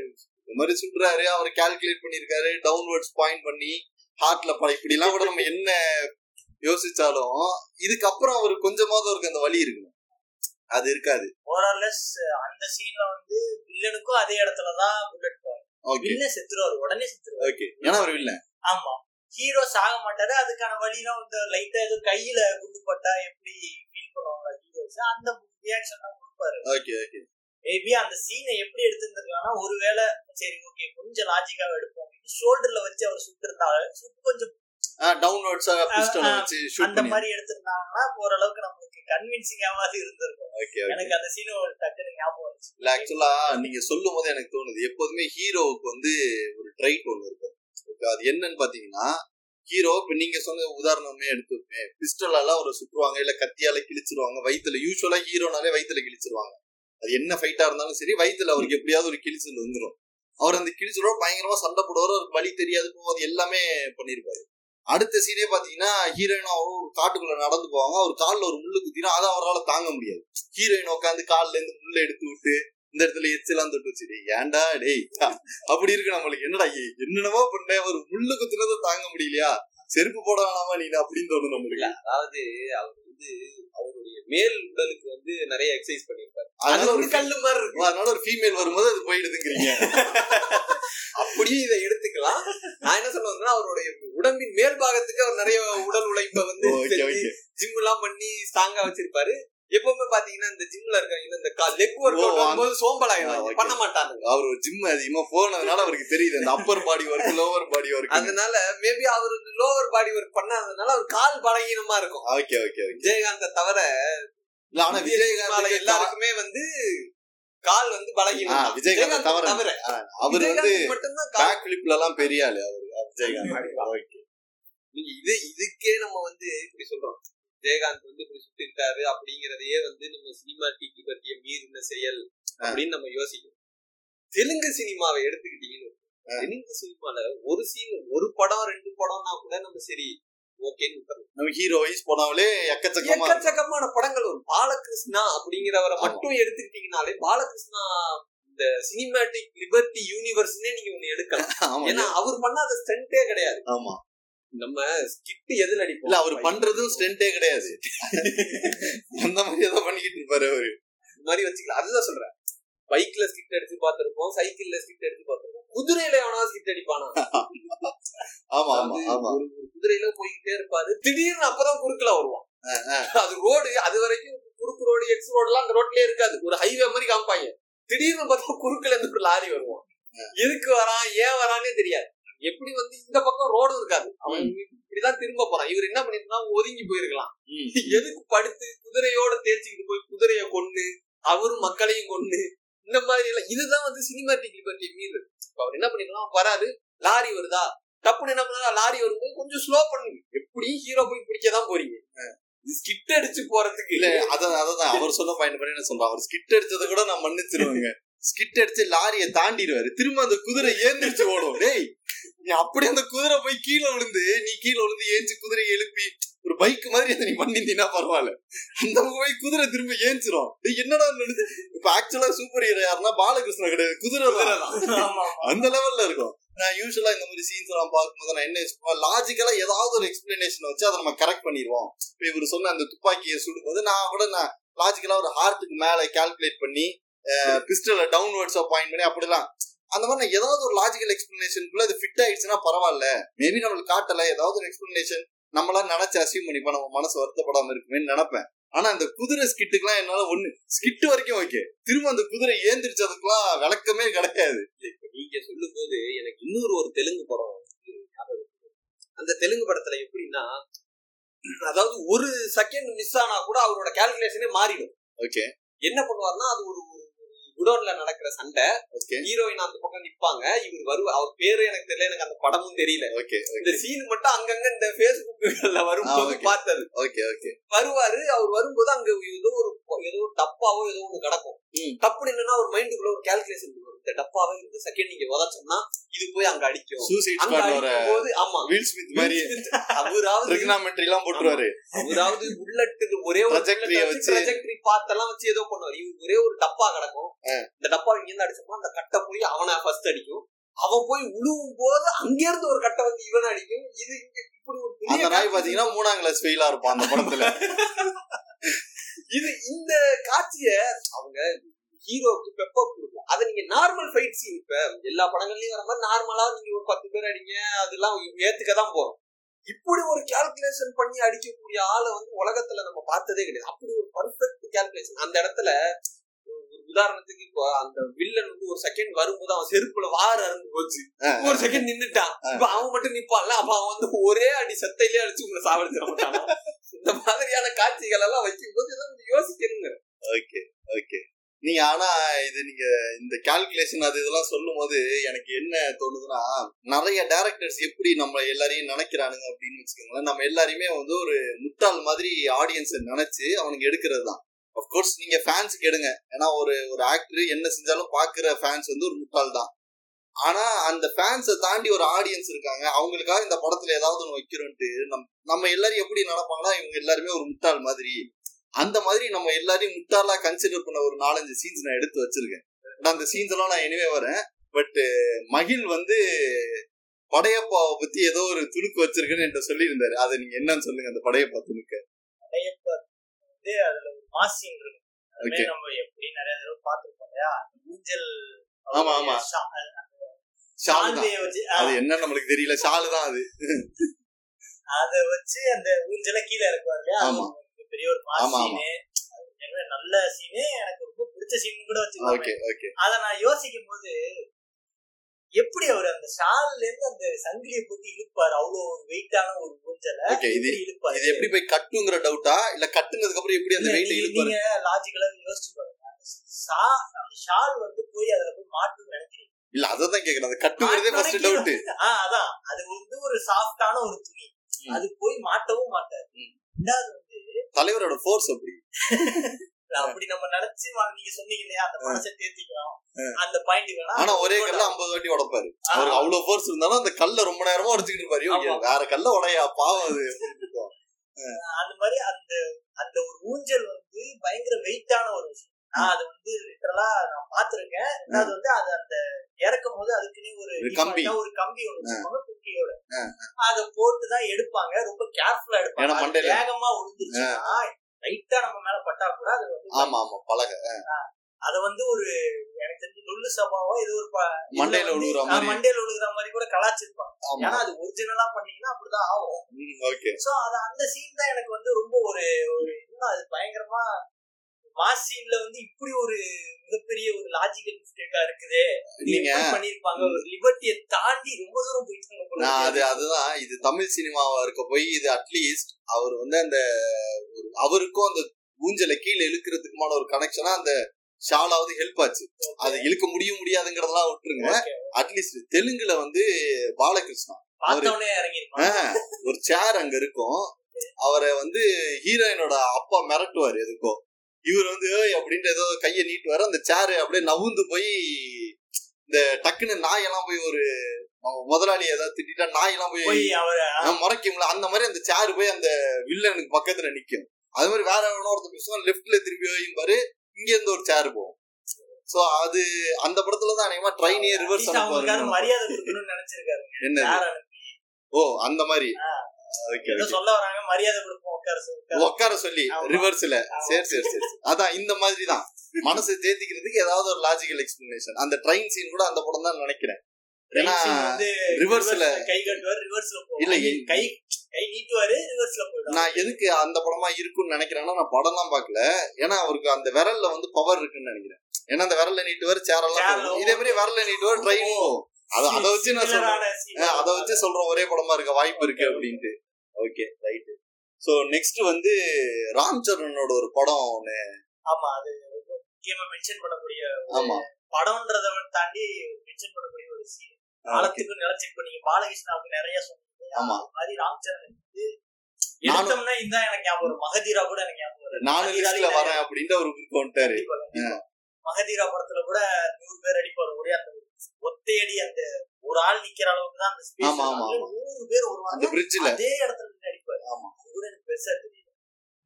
இந்த மாதிரி சொல்றாரு அவர் கால்குலேட் பண்ணிருக்காரு டவுன்வர்ட்ஸ் பாயிண்ட் பண்ணி ஹார்ட்ல பட இப்படி எல்லாம் கூட நம்ம என்ன யோசிச்சாலும் இதுக்கப்புறம் அவர் கொஞ்சமாவது அவருக்கு அந்த வலி இருக்கணும் அது இருக்காது. ஓரலஸ் அந்த சீன்ல வந்து வில்லனுக்கும் அதே இடத்துலதான் புல்லட் போகும் வில்லன் செத்துருவாரு உடனே செத்துருவாரு. ஓகே ஏன்னா அவர் இல்ல ஆமா. ஹீரோ சாக மாட்டாரு அதுக்கான வழிலாம் இந்த லைட்டா ஏதோ கையில குண்டு பட்டா எப்படி ஃபீல் பண்ணுவாங்க ஹீரோஸ் அந்த ரியாக்ஷன் தான் கொடுப்பாரு. ஓகே ஓகே மேபி அந்த சீனை எப்படி எடுத்திருந்திருக்காங்கன்னா ஒருவேளை சரி ஓகே கொஞ்சம் லாஜிக்காக எடுப்போம் ஷோல்டர்ல வச்சு அவர் சுட்டு இருந்தாங்க சுட்டு கொஞ்சம் டவுன்வர்ட்ஸா பிஸ்டல் வச்சு அந்த மாதிரி எடுத்திருந்தாங்கன்னா ஓரளவுக்கு நமக்கு கன்வின்சிங்காவது இருந்திருக்கும். ஓகே எனக்கு அந்த சீன் டக்குனு ஞாபகம் வந்துச்சு. இல்ல ஆக்சுவலா நீங்க சொல்லும் போது எனக்கு தோணுது எப்போதுமே ஹீரோவுக்கு வந்து ஒரு ட்ரைட் ஒண்ணு இருக்கும். அது என்னன்னு பாத்தீங்கன்னா ஹீரோ இப்ப நீங்க சொன்ன உதாரணமே எடுத்துருப்பே பிஸ்டலால ஒரு சுற்றுவாங்க இல்ல கத்தியால கிழிச்சிருவாங்க வயித்துல. யூஸ்வலா ஹீரோனாலே வயித்துல கிழிச்சிருவாங்க. அது என்ன ஃபைட்டா இருந்தாலும் சரி வயித்துல அவருக்கு எப்படியாவது ஒரு கிழிச்சல் வந்துரும். அவர் அந்த கிழிச்சலோட பயங்கரமா சண்டை போடுவார் வழி தெரியாது போவாது எல்லாமே பண்ணிருப்பாரு. அடுத்த சீனே பாத்தீங்கன்னா ஹீரோயினும் அவரும் ஒரு காட்டுக்குள்ள நடந்து போவாங்க. அவர் கால்ல ஒரு முள்ளு குத்தினா அதை அவரால் தாங்க முடியாது. ஹீரோயின் உட்காந்து கால்ல இருந்து முள்ள எடுத்து விட்டு இந்த இடத்துல எச்சலாம் தொட்டு வச்சு ஏன்டா டேய்? அப்படி இருக்கு நம்மளுக்கு. என்னடா ஏய், என்னென்னமோ பண்ண ஒரு முள்ளு குத்துனதை தாங்க முடியலையா? செருப்பு போட வேணாமா நீ அப்படின்னு தோணும் நம்மளுக்கு. அதாவது அவர் வந்து அவருடைய மேல் உடலுக்கு வந்து நிறைய எக்ஸசைஸ் பண்ணிருப்பாரு அது அதனால ஒரு கல்லு மாதிரி இருக்கு அதனால ஒரு ஃபீமேல் வரும்போது அது போயிடுதுங்கிறீங்க [LAUGHS] அப்படியே இதை எடுத்துக்கலாம். நான் என்ன சொல்ல வந்தேன்னா அவருடைய உடம்பின் மேல் பாகத்துக்கு அவர் நிறைய உடல் உழைப்பை வந்து ஜிம் எல்லாம் பண்ணி ஸ்ட்ராங்கா வச்சிருப்பாரு. எப்பவுமே பாத்தீங்கன்னா இந்த ஜிம்ல இருக்காங்க இந்த லெக் ஒர்க் அவுட் வரும்போது சோம்பலாயிடுவாங்க. பண்ண மாட்டாங்க அவர் ஒரு ஜிம் அதிகமா போனதுனால அவருக்கு தெரியுது. அந்த upper body work lower body work அதனால மேபி அவர் லோவர் பாடி ஒர்க் பண்ணாததுனால அவர் கால் பலகீனமா இருக்கும். ஓகே ஓகே விஜயகாந்த தவிர ஆனா விஜயகாந்த் எல்லாருக்குமே வந்து கால் வந்து பலகீனம். விஜயகாந்த் தவிர தவிர. அவர் வந்து மட்டும்தான் பேக் பிளிப்ல எல்லாம் பெரிய ஆளு அவரு விஜயகாந்த். ஓகே நீங்க இது இதுக்கே நம்ம வந்து இப்படி சொல்றோம். விஜயகாந்த் வந்து இப்படி சுத்தி இருக்காரு அப்படிங்கறதையே வந்து நம்ம சினிமாட்டிக் பற்றிய மீறின செயல் அப்படின்னு நம்ம யோசிக்கணும். தெலுங்கு சினிமாவை எடுத்துக்கிட்டீங்கன்னு. தெலுங்கு சினிமால ஒரு சீன் ஒரு படம் ரெண்டு படம்னா கூட நம்ம சரி ஓகேன்னு விட்டுறலாம். நம்ம ஹீரோ வைஸ் போனாலே எக்கச்சக்கமா இருக்கும். எக்கச்சக்கமான படங்கள் வரும். பாலகிருஷ்ணா அப்படிங்கிறவரை மட்டும் எடுத்துக்கிட்டீங்கனாலே பாலகிருஷ்ணா இந்த சினிமாட்டிக் லிபர்ட்டி யூனிவர்ஸ்னே நீங்க ஒண்ணு எடுக்கலாம். ஏன்னா அவர் பண்ணாத ஸ்டண்டே கிடையாது. ஆமா. நம்ம ஸ்கிட் எதுல அடிப்போம்? இல்ல அவர் பண்றதும் ஸ்டென்ட்டே கிடையாது. அந்த மாதிரி ஏதோ பண்ணிக்கிட்டு இருப்பாரு அவரு. இந்த மாதிரி வச்சுக்கலாம். அதுதான் சொல்றேன். பைக்ல ஸ்கிட் அடிச்சு பார்த்திருப்போம் சைக்கிள்ல ஸ்கிட் அடிச்சு பார்த்திருப்போம். குதிரையில எவனா ஸ்கிட் அடிப்பானா? ஆமா ஆமா ஆமா. குதிரையில போயிட்டே இருப்பாரு. திடீர்னு அப்பதான் குறுக்குல வருவான். அது ரோடு அது வரைக்கும் குறுக்கு ரோடு எக்ஸ் ரோடு எல்லாம் அந்த ரோட்லயே இருக்காது. ஒரு ஹைவே மாதிரி காமிப்பாங்க. திடீர்னு பார்த்தா குறுக்குல இருந்து ஒரு லாரி வருவான். எதுக்கு வரான் ஏன் வரானே தெரியாது. எப்படி வந்து இந்த பக்கம் ரோடும் இருக்காது அவன் இப்படிதான் திரும்ப போறான். இவர் என்ன பண்ணிருந்தான் ஒதுங்கி போயிருக்கலாம். எதுக்கு படுத்து குதிரையோட தேய்ச்சிக்கிட்டு போய் குதிரைய கொன்னு அவரும் மக்களையும் கொன்னு இந்த மாதிரி எல்லாம். இதுதான் வந்து சினிமாட்டிக் லிபர்ட்டி மீறு அவர் என்ன பண்ணிருக்கலாம் வராரு லாரி வருதா? டப்புன்னு என்ன பண்ணா லாரி வரும்போது கொஞ்சம் ஸ்லோ பண்ணுங்க எப்படி ஹீரோ போய் பிடிக்கதான் போறீங்க. ஸ்கிட் அடிச்சு போறதுக்கு இல்ல. அதான் அதான் அவர் சொன்ன பாயிண்ட் பண்ணி என்ன சொல்றான். அவர் ஸ்கிட் அடிச்சதை கூட நான் மன்னிச்சிருவேங்க. ஸ்கிட் அடிச்சு லாரியை தாண்டிடுவாரு. திரும்ப அந்த குதிரை ஏந்திரிச்சு ஓடும். டேய் அப்படி அந்த குதிரை போய் கீழே விழுந்து நீ கீழே விழுந்து ஏஞ்சி குதிரையை எழுப்பி ஒரு பைக் மாதிரி அதை நீ பண்ணிருந்தீங்கன்னா பரவாயில்ல. அந்த போய் குதிரை திரும்ப ஏஞ்சிரும். என்னடா நடந்து இப்ப ஆக்சுவலா சூப்பர் ஹீரோ யாருன்னா பாலகிருஷ்ணன் கிடையாது. குதிரை. அந்த லெவல்ல இருக்கும். நான் யூஸ்வலா இந்த மாதிரி சீன்ஸ் எல்லாம் பார்க்கும்போது நான் என்ன யோசிப்பேன் லாஜிக்கலா ஏதாவது ஒரு எக்ஸ்பிளனேஷன் வச்சு அதை நம்ம கரெக்ட் பண்ணிடுவோம். இப்ப இவர் சொன்ன அந்த துப்பாக்கியை சுடும்போது நான் கூட நான் லாஜிக்கலா ஒரு ஹார்ட்டுக்கு மேல கால்குலேட் பண்ணி பிஸ்டலை டவுன்வர்ட்ஸா பாயிண்ட் பண்ணி அப்படிலாம் அந்த மாதிரி நான் ஏதாவது ஒரு லாஜிக்கல் எக்ஸ்பிளனேஷனுக்குள்ள அது ஃபிட் ஆயிடுச்சுன்னா பரவாயில்ல. மேபி நம்மளுக்கு காட்டல ஏதாவது ஒரு எக்ஸ்பிளனேஷன் நம்மளா நினைச்சு அசீவ் பண்ணிப்போம். நம்ம மனசு வருத்தப்படாம இருக்குமேன்னு நினைப்பேன். ஆனா அந்த குதிரை ஸ்கிட்டுக்குலாம் என்னால ஒண்ணு ஸ்கிட் வரைக்கும் ஓகே திரும்ப அந்த குதிரை ஏந்திரிச்சதுக்குலாம் விளக்கமே கிடையாது. இப்ப நீங்க சொல்லும் போது எனக்கு இன்னொரு ஒரு தெலுங்கு படம். அந்த தெலுங்கு படத்துல எப்படின்னா அதாவது ஒரு செகண்ட் மிஸ் ஆனா கூட அவரோட கால்குலேஷனே மாறிடும். ஓகே என்ன பண்ணுவாருன்னா அது ஒரு குடோன்ல நடக்கிற சண்டை ஹீரோயின் அந்த பக்கம் நிப்பாங்க இவர் வருவ அவர் பேரு எனக்கு தெரியல எனக்கு அந்த படமும் தெரியல. ஓகே இந்த சீன் மட்டும் அங்கங்க இந்த பேஸ்புக்ல வரும்போது. பார்த்தது. ஓகே ஓகே வருவாரு அவர் வரும்போது அங்க ஏதோ ஒரு ஏதோ ஒரு டப்பாவோ ஏதோ ஒண்ணு கிடக்கும். டப்புன்னு என்னன்னா ஒரு மைண்டுக்குள்ள ஒரு கால்குலேஷன் இந்த டப்பாவை இந்த செகண்ட் நீங்க உதச்சோம்னா இது போய் அங்க அடிக்கும். சூசைட் அங்க அடிக்கும் போது ஆமா. வில் ஸ்மித் மாதிரி அவராவது ட்ரிகனாமெட்ரி எல்லாம் போட்டுருவாரு. அவராவது புல்லட் ஒரே ஒரு. ட்ரெஜெக்டரி பார்த்தெல்லாம் வச்சு ஏதோ பண்ணுவார். இவங்க ஒரே ஒரு டப்பா கிடக்கும். இந்த டப்பா இங்க இருந்து அடிச்சோம்னா அந்த கட்டை போய் அவனை ஃபர்ஸ்ட் அடிக்கும். அவன் போய் உழுவும் போது அங்க இருந்து ஒரு கட்டை வந்து இவன் அடிக்கும். இது அந்த நாய் பாத்தீங்கன்னா மூணாம் கிளாஸ் ஃபெயிலா இருப்பான் அந்த படத்துல. [LAUGHS] இது இந்த காட்சிய அவங்க ஹீரோக்கு பெப்பப் கொடுக்கும் அதை நீங்க நார்மல் ஃபைட் சீன் இப்ப எல்லா படங்கள்லயும் வர மாதிரி நார்மலா நீங்க ஒரு பத்து பேர் அடிங்க அதெல்லாம் ஏத்துக்க தான் போறோம். இப்படி ஒரு கால்குலேஷன் பண்ணி அடிக்கக்கூடிய ஆளை வந்து உலகத்துல நம்ம பார்த்ததே கிடையாது. அப்படி ஒரு பர்ஃபெக்ட் கால்குலேஷன் அந்த இடத்துல உதாரணத்துக்கு இப்போ அந்த வில்லன் வந்து ஒரு செகண்ட் வரும்போது அவன் செருப்புல வார அறந்து போச்சு. ஒரு செகண்ட் நின்னுட்டான். இப்ப அவன் மட்டும் நிப்பான்ல. அப்ப அவன் வந்து ஒரே அடி சத்தையிலே அடிச்சு உங்களை சாவடிச்சிட மாட்டானா. இந்த மாதிரியான காட்சிகள் எல்லாம் வைக்கும் போது யோசிக்கணுங்க. ஓகே ஓகே நீங்க ஆனா இது நீங்க இந்த கால்குலேஷன் அது இதெல்லாம் சொல்லும் போது எனக்கு என்ன தோணுதுன்னா நிறைய டேரக்டர்ஸ் எப்படி நம்ம எல்லாரையும் நினைக்கிறானுங்க அப்படின்னு வச்சுக்கோங்களேன். நம்ம எல்லாரையுமே வந்து ஒரு முட்டாள் மாதிரி ஆடியன்ஸை நினைச்சு அவனுக்கு எடுக்கிறது தான் அப்கோர்ஸ் நீங்க ஃபேன்ஸுக்கு எடுங்க. ஏன்னா ஒரு ஒரு ஆக்டர் என்ன செஞ்சாலும் பாக்குற ஃபேன்ஸ் வந்து ஒரு முட்டாள் தான் ஆனா அந்த ஃபேன்ஸை தாண்டி ஒரு ஆடியன்ஸ் இருக்காங்க. அவங்களுக்காக இந்த படத்துல ஏதாவது ஒன்று வைக்கிறோன்ட்டு நம் நம்ம எல்லாரும் எப்படி நடப்பாங்கன்னா இவங்க எல்லாருமே ஒரு முட்டாள் மாதிரி அந்த மாதிரி நம்ம எல்லாரையும் முட்டாளா கன்சிடர் பண்ண ஒரு நாலஞ்சு சீன்ஸ் நான் எடுத்து வச்சிருக்கேன். நான் அந்த சீன்ஸ் எல்லாம் நான் இனிமே வரேன். பட் மகிழ் வந்து படையப்பாவை பத்தி ஏதோ ஒரு துணுக்கு வச்சிருக்குன்னு என்கிட்ட சொல்லியிருந்தாரு. அதை நீங்க என்னன்னு சொல்லுங்க அந்த படையப்பா துணுக்கு. படையப்பா வந்து அதுல ஒரு மாசின் Okay. நம்ம எப்படி நிறைய தடவை பார்த்திருப்போம் இல்லையா? ஊஞ்சல் ஆமா, ஆமா. அது என்ன நம்மளுக்கு தெரியல. ஷாலு தான் அது. அத வச்சு அந்த ஊஞ்சல கீழே இருக்குவார் இல்லையா? பெரிய ஒரு மாஸ். சீனு நல்ல சீனு எனக்கு ரொம்ப பிடிச்ச சீன் கூட வச்சுக்கோங்க. அத நான் யோசிக்கும் போது எப்படி அவர் அந்த ஷால்ல இருந்து அந்த சங்கிலியை போட்டு இழுப்பாரு? அவ்வளவு ஒரு வெயிட்டான ஒரு ஊஞ்சல. இது இழுப்பாரு? இது எப்படி போய் கட்டுங்கிற டவுட்டா இல்ல கட்டுனதுக்கு அப்புறம் எப்படி அந்த வெயிட் இழுப்பாரு? லாஜிக்கலா யோசிச்சு பாருங்க. அந்த ஷால் வந்து போய் அதுல போய் மாட்டுன்னு நினைக்கிறீங்க. இல்ல அததான் கேக்குறேன். அந்த கட்டுங்கிறதே ஃபர்ஸ்ட் டவுட் அதான். அது வந்து ஒரு சாஃப்டான ஒரு துணி. அது போய் மாட்டவும் மாட்டாது. ரெண்டாவது தலைவரோட ஃபோர்ஸ் அப்படி. அப்படி நம்ம நினைச்சு நீங்க சொன்னீங்க இல்லையா அந்த மனசை தேர்த்திக்கலாம் ஆ. அந்த பாயிண்ட் வேணா ஆனா ஒரே கல்ல ஐம்பது வாட்டி உடைப்பாரு. அவருக்கு அவ்வளவு ஃபோர்ஸ் இருந்தாலும் அந்த கல்ல ரொம்ப நேரமா உடைச்சுக்கிட்டு இருப்பாரு. வேற கல்ல உடையா பாவம் அது. அந்த மாதிரி அந்த அந்த ஒரு ஊஞ்சல் வந்து பயங்கர வெயிட்டான ஒரு விஷயம். நான் அது வந்து லிட்டரலா நான் பாத்திருக்கேன் ரெண்டாவது வந்து அது அந்த இறக்கும் போது அதுக்குன்னே ஒரு கம்பி. ஒரு கம்பி ஒண்ணு வச்சிருப்பாங்க குக்கியோட ஆ. அத போட்டு தான் எடுப்பாங்க ரொம்ப கேர்ஃபுல்லா எடுப்பாங்க. அது வேகமா விழுந்துருச்சுன்னா லைட்டா நம்ம மேல பட்டா கூட அது வந்து ஆமா ஆமா பழக அத வந்து ஒரு எனக்கு தெரிஞ்சு நுள்ளு சபாவோ இது ஒரு மண்டையில விழுகுற மாதிரி. மண்டையில விழுகுற மாதிரி கூட கலாச்சிருப்பாங்க ஏன்னா அது ஒரிஜினலா பண்ணீங்கன்னா அப்படிதான் ஆகும். ஓகே சோ அது அந்த சீன் தான் எனக்கு வந்து ரொம்ப ஒரு ஒரு இன்னும் அது பயங்கரமா மாஸ் சீன்ல வந்து இப்படி ஒரு மிகப்பெரிய ஒரு லாஜிக்கல் மிஸ்டேக்கா இருக்குது. நீங்க பண்ணிருப்பாங்க. ஒரு லிபர்ட்டியை தாண்டி ரொம்ப தூரம் போயிட்டாங்க அது. அதுதான். இது தமிழ் சினிமாவா இருக்க போய் இது அட்லீஸ்ட் அவர் வந்து அந்த அவருக்கும் அந்த ஊஞ்சலை கீழே இழுக்கிறதுக்குமான ஒரு கனெக்ஷனா அந்த ஷாலாவது ஹெல்ப் ஆச்சு. அது இழுக்க முடியும் முடியாதுங்கிறதெல்லாம் விட்டுருங்க. அட்லீஸ்ட் தெலுங்குல வந்து பாலகிருஷ்ணா. ஒரு சேர் அங்க இருக்கும். அவரை வந்து ஹீரோயினோட அப்பா மிரட்டுவாரு எதுக்கோ. இவர் வந்து அப்படின்ட்டு ஏதோ கையை நீட்டுவாரு அந்த சேர் அப்படியே நவுந்து போய் இந்த டக்குன்னு நாயெல்லாம் போய் ஒரு முதலாளி ஏதாவது திட்டா நாயெல்லாம் போய் முறைக்கும்ல அந்த மாதிரி அந்த சேர் போய் அந்த வில்லனுக்கு பக்கத்துல நிக்கும். அது மாதிரி வேற ஒருத்தர் பேசுவோம் லெஃப்ட்ல திரும்பி வையும்பாரு இங்க இருந்து ஒரு சேர் போகும். சோ அது அந்த படத்துல தான் அநேகமா ட்ரைனே ரிவர்ஸ் மரியாதை நினைச்சிருக்காரு என்ன ஓ அந்த மாதிரி. சொல்ல வராங்க மரியாதை கொடுப்போம் உட்கார உட்கார சொல்லி. ரிவர்ஸ்ல. சரி சரி சரி. அதான் இந்த மாதிரி தான் மனசை தேத்திக்கிறதுக்கு ஏதாவது ஒரு லாஜிக்கல் எக்ஸ்பிளனேஷன் அந்த ட்ரெயின் சீன் கூட அந்த படம் தான் நினைக்கிறேன். ஏன்னா reverse-ல- கை கட்டுவாரு ரிவர்ஸ்ல இல்ல, கை கை நீட்டுவாரு ரிவர்ஸ்ல போயிடும் நான் எதுக்கு அந்த படமா இருக்கும்னு நினைக்கிறேன்னா நான் படம்லாம் பார்க்கல. ஏன்னா அவருக்கு அந்த விரல்ல வந்து பவர் இருக்குன்னு நினைக்கிறேன். ஏன்னா அந்த விரல்ல நீட்டுவார் சேரெல்லாம். இதே மாதிரி விரல்ல நீட்டுவார் ட்ரெயின் போகும் அதை அதை வச்சு நான் சொல்றேன். அதை வச்சு சொல்றேன் ஒரே படமா இருக்க வாய்ப்பு இருக்கு அப்படின்ட்டு. ஓகே ரைட் சோ நெக்ஸ்ட் வந்து ராம் சரணோட ஒரு படம் ஒண்ணு. ஆமா அது முக்கியமா மென்ஷன் பண்ணக்கூடிய ஒரு ஆமா. படம்ன்றத தாண்டி மென்ஷன் பண்ணக்கூடிய ஒரு சீன் காலத்துக்கு நிலச்சி இப்ப நீங்க பாலகிருஷ்ணாவுக்கு நிறைய சொன்னீங்க ஆமா. மாதிரி ராம்சரண் வந்து நானும் எடுத்தோம்னா இதான் எனக்கு ஞாபகம் வரும். மகதீரா கூட எனக்கு ஞாபகம் வரும். மகதீரால லிஸ்ட்ல வரேன் அப்படின்ட்டு அவரு குறுக்க வந்துட்டாரு. மகதீரா படத்துல கூட நூறு பேர் அடிப்பாரு ஒரே அந்த ஒத்தையடி அந்த ஒரு ஆள் நிக்கிற அளவுக்கு தான் அந்த ஸ்பேஸ் ஆமா, ஆமா, ஆமா. நூறு பேர் அந்த வருவாங்க பிரிட்ஜ்ல அதே இடத்துல நின்னு அடிப்பாரு. ஆமா. அது கூட எனக்கு பெருசா தெரியல.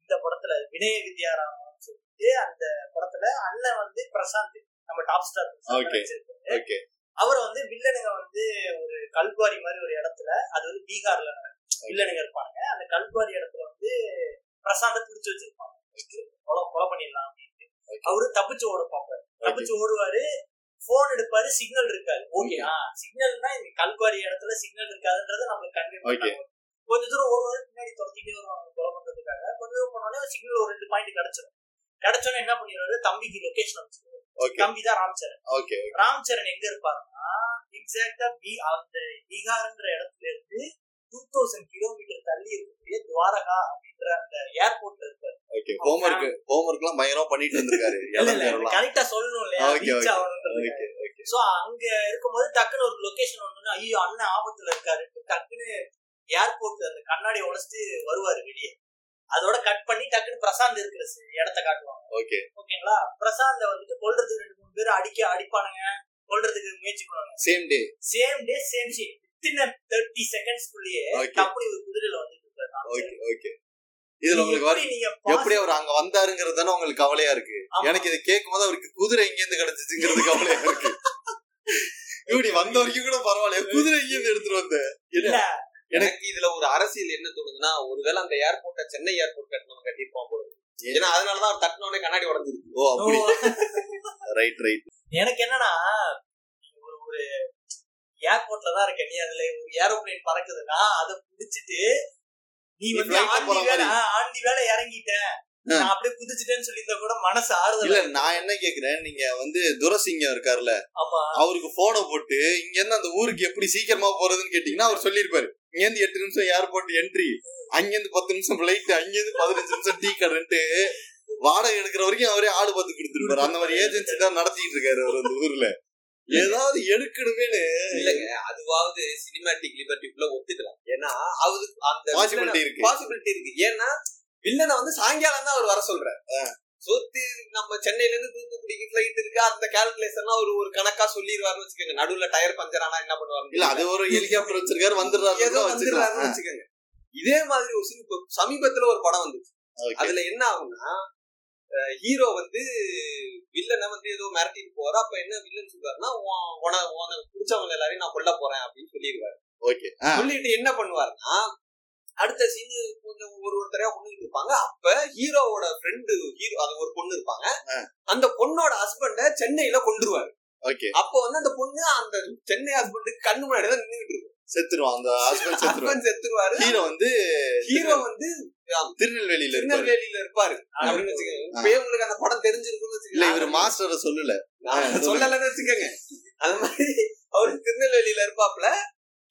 இந்த படத்துல வினய வித்யாராமன் சொல்லிட்டு அந்த படத்துல அண்ணன் வந்து பிரசாந்த் நம்ம டாப் ஸ்டார் Okay. ஓகே அவரை வந்து வில்லனுங்க வந்து ஒரு கல்குவாரி மாதிரி ஒரு இடத்துல அது வந்து பீகார்ல. வில்லனுங்க இருப்பாங்க. அந்த கல்குவாரி இடத்துல வந்து பிரசாந்த பிடிச்சு வச்சிருப்பாங்க. கொலை கொலை பண்ணிடலாம் அப்படின்ட்டு அவரு தப்பிச்சு ஓட பார்ப்பாரு. தப்பிச்சு ஓடுவாரு. போன் எடுப்பாரு சிக்னல் இருக்காது. ஓகே சிக்னல்னா இந்த கல்குவாரி இடத்துல சிக்னல் இருக்காதுன்றத நம்மளுக்கு Okay. கன்வே கொஞ்ச தூரம் ஓடுவாரு பின்னாடி துரத்திட்டே வருவாங்க கொலை பண்றதுக்காக. கொஞ்ச தூரம் போனோடனே சிக்னல் ஒரு ரெண்டு பாயிண்ட் கிடைச்சிடும் கிடைச்சோன்னே என்ன பண்ணிடுவாரு? தம்பிக்கு லொகேஷன் அமைச்சிருவாரு தம்பி தான் ராம்சரண். ஓகே ராம்சரண் எங்க இருப்பாருன்னா எக்ஸாக்டா பி அந்த பீகார்ன்ற இடத்துல இருந்து டூ தௌசண்ட் கிலோமீட்டர் தள்ளி இருக்கக்கூடிய துவாரகா அப்படின்ற அந்த ஏர்போர்ட்ல இருப்பாரு ஓகே ஹோம்ஒர்க் ஹோம்ஒர்க் எல்லாம் பயங்கரமா பண்ணிட்டு பேரெல்லாம் [LAUGHS] கரெக்டா சொல்லணும் இல்லையா? சோ அங்க இருக்கும்போது டக்குன்னு ஒரு லொகேஷன் வந்தோன்னா ஐயோ அண்ணன் ஆபத்துல இருக்காரு. டக்குன்னு ஏர்போர்ட் அந்த கண்ணாடி உடைச்சிட்டு வருவாரு வெளியே. அதோட கட் பண்ணி டக்குன்னு பிரசாந்த் இருக்கிற இடத்த காட்டுவாங்க. ஓகே ஓகேங்களா பிரசாந்த வந்துட்டு கொல்றதுக்கு ரெண்டு மூணு பேர் அடிக்க அடிப்பானுங்க. கொல்றதுக்கு முயற்சி பண்ணுவாங்க. Same day same day same scene within thirty செகண்ட்ஸ்க்குள்ளேயே Okay. டப்புனு ஒரு குதிரையில வந்து ஓகே ஓகே இதுல உங்களுக்கு எப்படி அவர் அங்க வந்தாருங்கிறது தானே உங்களுக்கு கவலையா இருக்கு. எனக்கு இது கேட்கும் போது அவருக்கு குதிரை எங்க இருந்து கிடைச்சிச்சுங்கிறது கவலையா இருக்கு. [LAUGHS] இப்படி வந்த வரைக்கும் கூட பரவாயில்ல குதிரை எங்க இருந்து எடுத்துட்டு வந்த. இல்ல. எனக்கு இதுல ஒரு அரசியல் என்ன தோணுதுன்னா ஒருவேளை அந்த ஏர்போர்ட்ட சென்னை ஏர்போர்ட் கட்டணம் கட்டிருப்பான் போல. ஏன்னா அதனாலதான் அவர் கண்ணாடி உடஞ்சிருக்கு. ஓ அப்படி ரைட் ரைட் எனக்கு என்னன்னா ஏர்போர்ட்ல தான் இருக்க நீ அதுல ஏரோப்ளேன் பறக்குதுன்னா அதை பிடிச்சிட்டு நீ வந்து ஆண்டி வேலை. ஆண்டி வேலை இறங்கிட்ட நான் அப்படியே குதிச்சிட்டேன்னு சொல்லியிருந்தா கூட மனசு ஆறுதல் இல்ல நான் என்ன கேக்குறேன் நீங்க வந்து துரசிங்கம் இருக்காருல்ல ஆமா. அவருக்கு போனை போட்டு இங்க இருந்து அந்த ஊருக்கு எப்படி சீக்கிரமா போறதுன்னு கேட்டீங்கன்னா அவர் சொல்லிருப்பாரு இங்க இருந்து எட்டு நிமிஷம் ஏர்போர்ட் என்ட்ரி அங்க இருந்து பத்து நிமிஷம் பிளைட் அங்க இருந்து பதினஞ்சு நிமிஷம் டீ கடைன்ட்டு வாடகை எடுக்கிற வரைக்கும் அவரே ஆடு பார்த்து கொடுத்துருப்பாரு. அந்த மாதிரி ஏஜென்சி தான் நடத்திட்டு இருக்காரு அவர் அந்த ஊர்ல. ஏதாவது எடுக்கணுமேனு இல்லங்க அதுவாவது சினிமாட்டிக் லிபர்ட்டிக்குள்ள ஒத்துக்கலாம். ஏன்னா அது அந்த பாசிபிலிட்டி இருக்கு. பாசிபிலிட்டி இருக்கு. ஏன்னா வில்லனை வந்து சாயங்காலம் தான் அவர் வர சொல்றாரு. சொத்து நம்ம சென்னையில இருந்து தூத்துக்குடிக்கு ஃபிளைட் இருக்கு. அந்த கால்குலேஷன் ஒரு ஒரு கணக்கா சொல்லிடுவாருன்னு வச்சுக்கோங்க. நடுவுல டயர் பஞ்சர் ஆனா என்ன பண்ணுவாரு இல்ல அது ஒரு ஹெலிகாப்டர் வச்சிருக்காரு ஏதோ வந்துடுறாரு வந்துடுறாருன்னு வச்சுக்கோங்க. இதே மாதிரி ஒரு சமீபத்துல ஒரு படம் வந்துச்சு. அதுல என்ன ஆகும்னா ஹீரோ வந்து வில்லனை வந்து ஏதோ மிரட்டிட்டு போற அப்ப என்ன வில்லன் சொல்றாருன்னா உன் உன- உனக்கு பிடிச்சவங்க எல்லாரையும் நான் கொல்ல போறேன் அப்படின்னு சொல்லிடுவாரு. ஓகே சொல்லிட்டு என்ன பண்ணுவாருன்னா அடுத்த சீன் கொஞ்சம் ஒரு ஒருத்தரையா கொண்டுட்டு இருப்பாங்க. அப்ப ஹீரோவோட ஃப்ரெண்டு ஹீரோ அது ஒரு பொண்ணு இருப்பாங்க. அந்த பொண்ணோட ஹஸ்பண்ட சென்னையில கொண்டுருவாரு. ஓகே அப்ப வந்து அந்த பொண்ணு அந்த சென்னை ஹஸ்பண்டுக்கு கண்ணு முன்னாடி தான் நின்றுட்டு இருக்கும். செத்துருவான். அந்த ஹஸ்பண்ட் [LAUGHS] செத்துருவான் செத்துருவாரு. ஹீரோ வந்து ஹீரோ வந்து திருநெல்வேலியில திருநெல்வேலியில இருப்பாரு. அப்படின்னு வச்சுக்கோங்க. உங்களுக்கு அந்த படம் தெரிஞ்சிருக்கும்னு இல்ல இவர் மாஸ்டரை சொல்லல. சொல்லலன்னு வச்சுக்கோங்க. அது மாதிரி அவரு திருநெல்வேலியில இருப்பாப்ல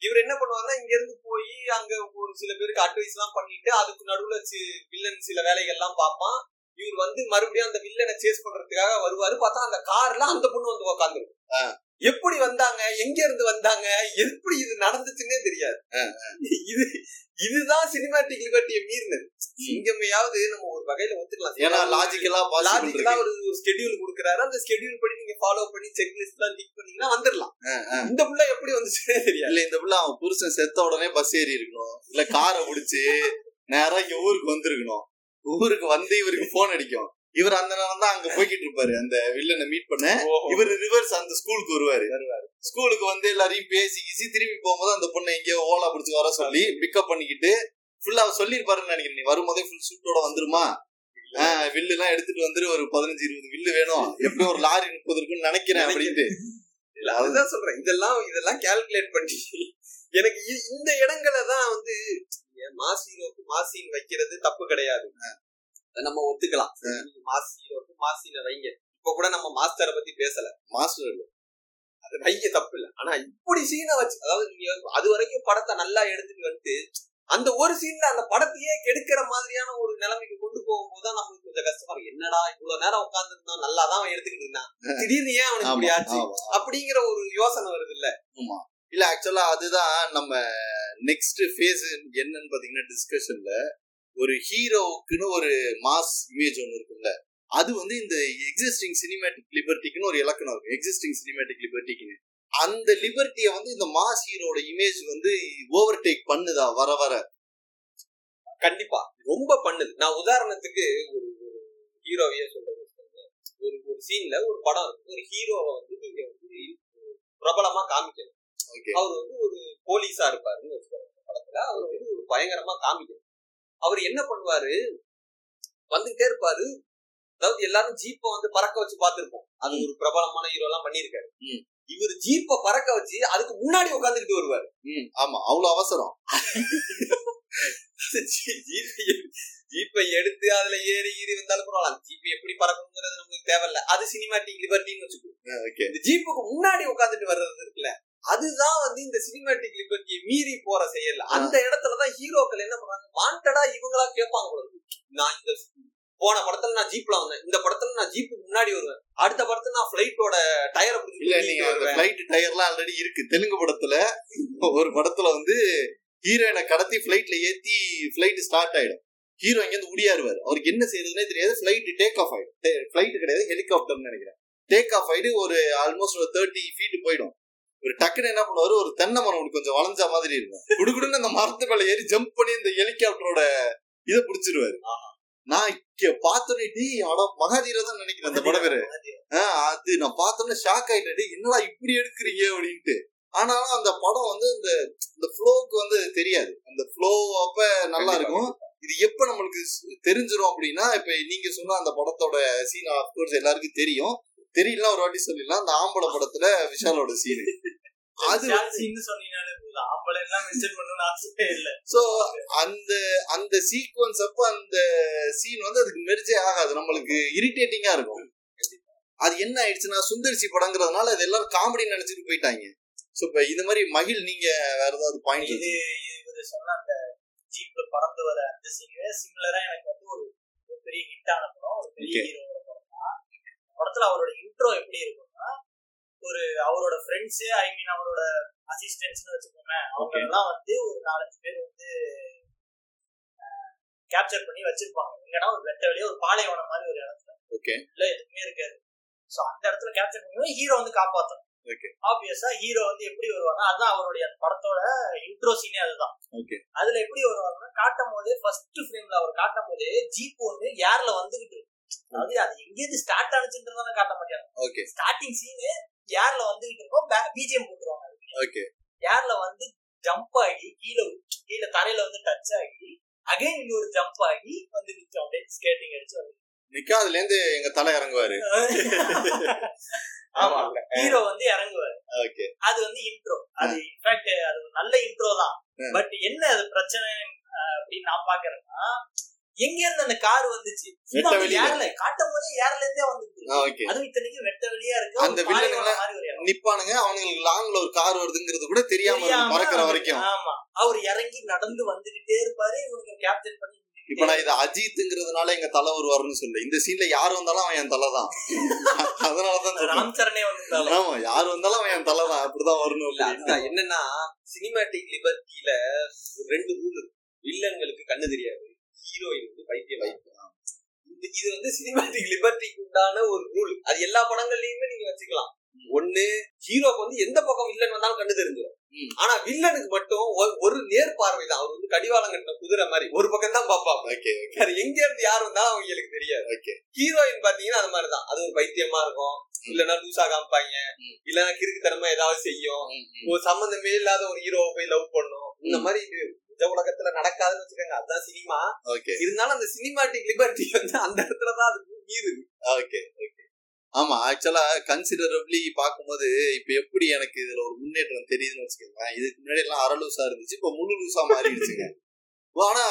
இவர் என்ன பண்ணுவாருன்னா இங்க இருந்து போய் அங்க ஒரு சில பேருக்கு அட்வைஸ் எல்லாம் பண்ணிட்டு அதுக்கு நடுவுல வில்லன் சில வேலைகள் எல்லாம் பார்ப்பான். இவர் வந்து மறுபடியும் அந்த வில்லனை சேஸ் பண்றதுக்காக வருவாரு. பார்த்தா அந்த கார்ல அந்த பொண்ணு வந்து உக்காந்துரும் எப்படி வந்தாங்க? எங்க இருந்து வந்தாங்க? எப்படி இது நடந்துச்சுன்னே தெரியாது. இது இதுதான் சினிமாட்டிக் லிபர்ட்டியை மீறினது. எங்கேயாவது நம்ம ஒரு வகையில ஒத்துக்கலாம். ஏன்னா லாஜிக்கலா லாஜிக்கலா ஒரு ஸ்கெடியூல் கொடுக்குறாரு. அந்த ஸ்கெடியூல் படி நீங்க ஃபாலோ பண்ணி செக் லிஸ்ட் எல்லாம் டிக் பண்ணீங்கன்னா வந்துடலாம். இந்த புள்ள எப்படி வந்துச்சுன்னே தெரியாது. இல்ல இந்த பிள்ளை அவன் புருஷன் செத்த உடனே பஸ் ஏறி இருக்கணும். இல்ல காரை பிடிச்சு நேரா இங்க ஊருக்கு வந்திருக்கணும். ஊருக்கு வந்து இவருக்கு போன் அடிக்கும். இவர் அந்த நேரம் தான் அங்க போய்கிட்டு இருப்பாரு. அந்த வில்லனை மீட் பண்ண. இவர் ரிவர்ஸ் அந்த ஸ்கூலுக்கு வருவாரு. ஸ்கூலுக்கு வந்து எல்லாரையும் பேசி கீசி திரும்பி போகும்போது அந்த பொண்ணை எங்கேயோ ஓலா பிடிச்சு வர சொல்லி பிக்கப் பண்ணிக்கிட்டு ஃபுல்லா சொல்லிருப்பாருன்னு நினைக்கிறேன் நீ. வரும்போதே ஃபுல் சூட்டோட வந்துருமா? வில்லு எல்லாம் எடுத்துட்டு வந்துரு. ஒரு பதினஞ்சு இருபது வில்லு வேணும். எப்படியும் ஒரு லாரி முப்பது இருக்குன்னு நினைக்கிறேன் அப்படின்ட்டு. இல்ல அதுதான் சொல்றேன். இதெல்லாம் இதெல்லாம் கால்குலேட் பண்ணி எனக்கு இந்த இடங்களை தான் வந்து ஹீரோக்கு மாசீன் வைக்கிறது தப்பு கிடையாது. நம்ம ஒத்துக்கலாம். மாஸ் ஹீரோக்கு மாசீனை வைங்க. இப்ப கூட நம்ம மாஸ்டரை பத்தி பேசல. மாஸ்டர் இல்ல. அது வைக்க தப்பு இல்ல. ஆனா இப்படி சீனை வச்சு அதாவது நீங்க அது வரைக்கும் படத்தை நல்லா எடுத்துட்டு வந்துட்டு அந்த ஒரு சீன்ல அந்த படத்தையே கெடுக்கிற மாதிரியான ஒரு நிலைமைக்கு கொண்டு போகும்போது தான் நமக்கு கொஞ்சம் கஷ்டமா இருக்கு என்னடா இவ்வளவு நேரம் உட்கார்ந்து இருந்தான் நல்லா தான் அவன் எடுத்துக்கிட்டு இருந்தான். திடீர்னு ஏன் அவனுக்கு இப்படி ஆச்சு. அப்படிங்கிற ஒரு யோசனை வருது இல்ல. ஆமா. இல்ல ஆக்சுவலா அதுதான் நம்ம நெக்ஸ்ட் ஃபேஸ் என்னன்னு பாத்தீங்கன்னா டிஸ்கஷன்ல ஒரு ஹீரோவுக்குன்னு ஒரு மாஸ் இமேஜ் ஒன்று இருக்குல்ல அது வந்து இந்த எக்ஸிஸ்டிங் சினிமேட்டிக் லிபர்ட்டிக்குன்னு ஒரு இலக்கணம் இருக்கு. எக்ஸிஸ்டிங் சினிமேட்டிக் லிபர்ட்டிக்குன்னு அந்த லிபர்ட்டியை வந்து இந்த மாஸ் ஹீரோட இமேஜ் வந்து ஓவர் டேக் பண்ணுதா? வர வர. கண்டிப்பா. ரொம்ப பண்ணுது. நான் உதாரணத்துக்கு ஒரு ஒரு ஹீரோவையே சொல்றது ஒரு ஒரு சீன்ல ஒரு படம் இருக்கு. ஒரு ஹீரோவை வந்து நீங்க வந்து பிரபலமா காமிக்கணும். அவர் வந்து ஒரு போலீஸா இருப்பாருன்னு வச்சுக்கோங்க. படத்துல அவர் வந்து ஒரு பயங்கரமா காமிக்கணும். அவர் என்ன பண்ணுவாரு? வந்துகிட்டே இருப்பாரு. அதாவது எல்லாரும் ஜீப்பை வந்து பறக்க வச்சு பார்த்திருப்போம். அது ஒரு பிரபலமான ஹீரோ எல்லாம் பண்ணிருக்காரு. இவர் ஜீப்பை பறக்க வச்சு அதுக்கு முன்னாடி உட்காந்துக்கிட்டு வருவாரு. ஆமா அவ்வளவு அவசரம். [LAUGHS] ஜீப்பை எடுத்து அதுல ஏறி ஈறி வந்தாலும் பரவாயில்ல. ஜீப் எப்படி பறக்கணுங்கிறது நமக்கு தேவையில்ல. அது சினிமாட்டிக் லிபர்ட்டின்னு வச்சுக்கோ. ஜீப்புக்கு முன்னாடி உட்காந்துட்டு வர்றது இருக்குல்ல. அதுதான் வந்து இந்த சினிமாட்டிக் லிபர்ட்டியை மீறி போற செயல். அந்த இடத்துலதான் ஹீரோக்கள் என்ன பண்றாங்க? வாண்டடா இவங்களா கேட்பாங்க. நான் இந்த போன படத்துல நான் ஜீப்ல வந்தேன். இந்த படத்துல நான் ஜீப்புக்கு முன்னாடி வருவேன். அடுத்த படத்துல நான் பிளைட்டோட டயரை இல்ல நீங்க அந்த பிளைட் டயர்லாம் ஆல்ரெடி இருக்கு. தெலுங்கு படத்துல ஒரு படத்துல வந்து ஹீரோயினை கடத்தி பிளைட்ல ஏத்தி பிளைட் ஸ்டார்ட் ஆயிடும். ஹீரோ இங்க இருந்து உடியாருவாரு அவருக்கு என்ன செய்யறதுனே தெரியாது. பிளைட் டேக் ஆஃப் ஆயிடும். பிளைட் கிடையாது ஹெலிகாப்டர்னு நினைக்கிறேன். டேக் ஆஃப் ஆயிட்டு ஒரு ஆல்மோஸ்ட் ஒரு தேர்ட்டி ஃபீட் போயிடும். ஒரு டக்குன்னு என்ன பண்ணுவாரு? ஒரு தென்னை மரம் ஒண்ணு கொஞ்சம் வளைஞ்ச மாதிரி இருக்கும். குடுகுடுன்னு அந்த மரத்து மேல ஏறி ஜம்ப் பண்ணி இந்த ஹெலிகாப்டரோட இதை பிடிச்சிருவாரு. நான் இங்க பார்த்தோன்னே டீ அட மகாதீர தான் நினைக்கிறேன் அந்த படம் பேரு. அது நான் பார்த்தோன்னே ஷாக் ஆயிட்டேன். என்னடா இப்படி எடுக்கிறீங்க அப்படின்ட்டு. ஆனாலும் அந்த படம் வந்து இந்த இந்த ஃப்ளோக்கு வந்து தெரியாது. அந்த ஃப்ளோ அப்ப நல்லா இருக்கும். இது எப்ப நம்மளுக்கு தெரிஞ்சிரும் அப்படின்னா இப்ப நீங்க சொன்ன அந்த படத்தோட சீன் அப்கோர்ஸ் எல்லாருக்கும் தெரியும். தெரியல ஒரு வாட்டி சொல்லிடலாம். அந்த ஆம்பளை படத்துல விஷாலோட சீனு அது சோ அந்த அந்த சீக்வன்ஸ் அப்ப அந்த சீன் வந்து அதுக்கு மெர்ஜே ஆகாது. நம்மளுக்கு இரிட்டேட்டிங்கா இருக்கும். அது என்ன ஆயிடுச்சுன்னா சுந்தரிசி படங்கிறதுனால அது எல்லாரும் காமெடி நினைச்சிட்டு போயிட்டாங்க. சோ இப்ப இது மாதிரி மகிழ் நீங்க வேற ஏதாவது பாயிண்ட் இது இவரு சொன்ன அந்த ஜீப்ல பறந்து வர அந்த சீன் சிமிலரா எனக்கு வந்து ஒரு பெரிய ஹிட் ஆன படம். ஒரு பெரிய. படத்துல அவரோட இன்ட்ரோ எப்படி இருக்கும்னா ஒரு அவரோட ஃப்ரெண்ட்ஸ் ஐ மீன் அவரோட அசிஸ்டன்ட்ஸ்னு வச்சுக்கோங்க அவங்க. எல்லாம் வந்து ஒரு நாலஞ்சு பேர் வந்து கேப்சர் பண்ணி வச்சிருப்பாங்க. எங்கன்னா ஒரு வெட்ட வெளியே ஒரு பாலைவனம் மாதிரி ஒரு இடத்துல. ஓகே உள்ள எதுவுமே இருக்காது. சோ அந்த இடத்துல கேப்சர் பண்ணி ஹீரோ வந்து காப்பாத்தணும். ஆப்வியஸா ஹீரோ வந்து எப்படி வருவாங்க அதுதான் அவருடைய படத்தோட இன்ட்ரோ சீனே அதுதான். ஓகே அதுல எப்படி வருவாங்கன்னா காட்டும் போது ஃபர்ஸ்ட் ஃப்ரேம்ல அவர் காட்டும் போது ஜீப் ஒண்ணு ஏர்ல வந்துகிட்டு அதாவது அது எங்கேயிருந்து ஸ்டார்ட் ஆனிச்சுன்றதான காட்ட மாட்டாங்க ஓகே ஸ்டார்டிங் சீனு ஏர்ல வந்துகிட்டு இருக்கோம் பிஜிஎம் போட்டுருவாங்க ஓகே ஏர்ல வந்து ஜம்ப் ஆகி கீழே கீழே தரையில வந்து டச் ஆகி அகைன் இன்னொரு ஜம்ப் ஆகி வந்து நிச்சோம் அப்படியே ஸ்கேட்டிங் அடிச்சு வந்து அதுல இருந்து எங்க தலை இறங்குவாரு. [LAUGHS] ஆமா. ஹீரோ வந்து இறங்குவாரு. ஓகே அது வந்து இன்ட்ரோ அது இன்ஃபேக்ட் அது நல்ல இன்ட்ரோ தான். பட் என்ன அது பிரச்சனை அப்படின்னு நான் பாக்குறேன்னா எங்க இருந்து அந்த கார் வந்துச்சு? சும்மா. ஏர்ல காட்டும் போதே ஏர்ல இருந்தே வந்துச்சு ஓகே. அதுவும் இத்தனைக்கும் வெட்ட வெளியா இருக்கு. அந்த ஒரு பாலைவனம் வில்லனுங்க மாதிரி ஒரு இடம். நிப்பானுங்க. அவனுங்களுக்கு லாங்ல ஒரு கார் வருதுங்கிறது கூட தெரியாம வந்து- வரைக்கும். ஆமா. அவர் இறங்கி நடந்து வந்துகிட்டே இருப்பாரு. இவங்க கேப்சர் பண்ணி இப்ப நான் இது அஜித்ங்கிறதுனால எங்க தலை வருவாருன்னு சொல்ல இந்த சீன்ல யார் வந்தாலும் அவன் என் தலை தான். [LAUGHS] அதனாலதான். ராம் சரணே வந்து ஆமா யார் வந்தாலும் அவன் என் தலை தான். அப்படிதான் வரணும் இல்ல என்னன்னா சினிமேட்டிக் லிபர்ட்டியில ரெண்டு ரூல் வில்லன்களுக்கு கண்ணு தெரியாது. ஹீரோயின் வந்து பைத்தியம். இந்த- இது வந்து சினிமேட்டிக் லிபர்ட்டிக்கு உண்டான ஒரு ரூல் அது எல்லா படங்கள்லயுமே நீங்க வச்சுக்கலாம். ஒண்ணு ஹீரோக்கு வந்து எந்த பக்கம் வில்லன் வந்தாலும் கண்ணு தெரிஞ்சிடும். ஆனா வில்லனுக்கு மட்டும் ஒரு- நேர் பார்வை தான் அவர் வந்து கடிவாளம் கட்டின குதிரை மாதிரி. ஒரு பக்கம் தான் பாப்பாங்க ஓகே. வேற எங்க இருந்து யார் வந்தாலும் அவங்களுக்கு தெரியாது. ஓகே. ஹீரோயின் பாத்தீங்கன்னா அது மாதிரிதான். அது ஒரு பைத்தியமா இருக்கும். இல்லன்னா லூசா காமிப்பாங்க. இல்லன்னா கிறுக்குத்தனமா ஏதாவது செய்யும். ஒரு சம்பந்தமே இல்லாத ஒரு ஹீரோவை போய் லவ் பண்ணும். இந்த. மாதிரி நிஜ உலகத்துல நடக்காதுன்னு வச்சுக்கோங்க. அதுதான் சினிமா. இருந்தாலும் அந்த சினிமாட்டிக் லிபர்ட்டி வந்து அந்த இடத்துலதான் அது மீறுது ஓகே ஓகே. ஆமா ஆக்சுவலா கன்சிடரபிளி பார்க்கும்போது இப்ப எப்படி எனக்கு இதுல ஒரு முன்னேற்றம் தெரியுதுன்னு வச்சுக்கோங்க இதுக்கு முன்னாடி எல்லாம் அரை லூசா இருந்துச்சு இப்ப முழு லூசா மாறிடுச்சுங்க. ஆனா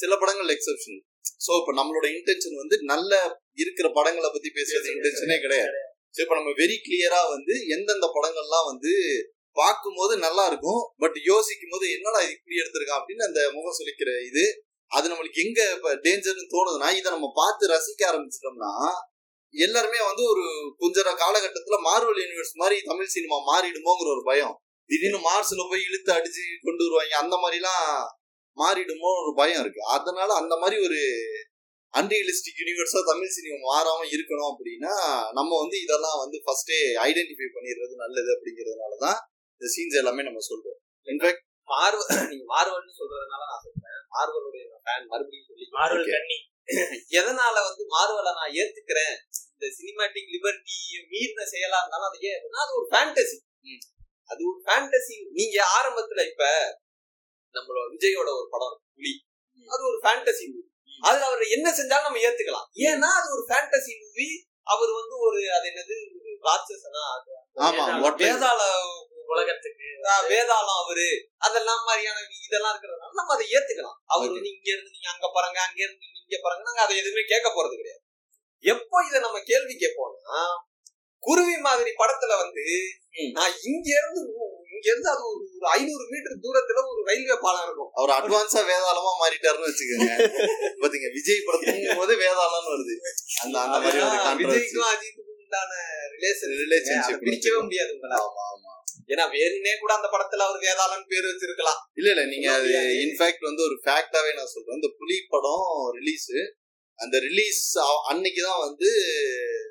சில படங்கள் எக்ஸப்ஷன் சோ இப்ப நம்மளோட இன்டென்ஷன் வந்து நல்ல இருக்கிற படங்களை பத்தி பேசுறது இன்டென்ஷனே கிடையாது. சோ இப்ப நம்ம வெரி கிளியரா வந்து எந்தெந்த படங்கள்லாம் வந்து பார்க்கும்போது நல்லா இருக்கும் பட் யோசிக்கும் போது என்னடா இது இப்படி எடுத்திருக்கான் அப்படின்னு அந்த முகம் சுளிக்கிற இது அது நம்மளுக்கு எங்க இப்ப டேஞ்சர்னு தோணுதுன்னா இதை நம்ம பார்த்து ரசிக்க ஆரம்பிச்சிட்டோம்னா எல்லாருமே வந்து ஒரு கொஞ்ச காலகட்டத்துல மார்வல் யூனிவர்ஸ் மாதிரி தமிழ் சினிமா மாறிடுமோங்கிற ஒரு பயம். திடீர்னு மார்ஸ்ல போய் இழுத்து அடிச்சு கொண்டு வருவாங்க. அந்த மாதிரிலாம் மாறிடுமோ ஒரு பயம் இருக்கு. அதனால அந்த மாதிரி ஒரு அன்ரியலிஸ்டிக் யூனிவர்ஸா தமிழ் சினிமா மாறாம இருக்கணும் அப்படின்னா நம்ம வந்து இதெல்லாம் வந்து ஃபர்ஸ்டே ஐடென்டிஃபை பண்ணிடுறது நல்லது அப்படிங்கிறதுனாலதான் இந்த சீன்ஸ் எல்லாமே நம்ம சொல்றோம். இன்ஃபேக்ட் மார்வல் நீங்க மார்வல்னு சொல்றதுனால நான் சொல்றேன். மார்வலுடைய ஃபேன் மறுபடியும் சொல்லி மார்வல். கண்ணி எதனால வந்து மார்வலை நான் ஏத்துக்கிறேன்? இந்த சினிமாட்டிக் லிபர்ட்டி மீறின செயலா இருந்தாலும் அது ஏன் அது ஒரு ஃபேண்டசி அது ஒரு ஃபேண்டசி நீங்க ஆரம்பத்துல இப்ப நம்மளோட விஜயோட ஒரு படம் புலி. அது ஒரு ஃபேண்டசி மூவி அதுல அவர் என்ன செஞ்சாலும் நம்ம ஏத்துக்கலாம். ஏன்னா அது ஒரு ஃபேண்டசி மூவி அவர் வந்து ஒரு அது என்னது ஒரு ராட்சசனா? வேதாள உலகத்துக்கு. வேதாளம் அவரு. அதெல்லாம் மாதிரியான இதெல்லாம் இருக்கிறதுனால நம்ம அதை ஏத்துக்கலாம். அவர். வந்து இங்க இருந்து நீங்க அங்க பாருங்க அங்க இருந்து நீங்க இங்க பாருங்க நாங்க அதை எதுவுமே கேட்க போறது கிடையாது. எப்போ இதை நம்ம கேள்வி கேட்போம்னா குருவி மாதிரி படத்துல வந்து. நான் இங்க இருந்து இங்க இருந்து அது ஒரு ஐநூறு மீட்டர் தூரத்துல ஒரு ரயில்வே பாலம் இருக்கும். அவர் அட்வான்ஸா வேதாளமா மாறிட்டாருன்னு வச்சுக்கோங்க. பாத்தீங்க விஜய் படத்துக்கும் போது வேதாளம்னு வருது. அந்த அந்த மாதிரி விஜய்க்கும் அஜித்துக்கும் உண்டான ரிலேஷன் ரிலேஷன்ஷிப் பிரிக்கவே முடியாது. ஆமா ஆமா. ஏன்னா வேணுனே கூட அந்த படத்துல அவர் வேதாளம் பேர் வச்சிருக்கலாம். இல்ல இல்ல நீங்க அது இன்ஃபேக்ட் வந்து ஒரு ஃபேக்டாவே நான் சொல்றேன். இந்த புலி படம் ரிலீஸ் அந்த ரிலீஸ் அன்னைக்குதான் வந்து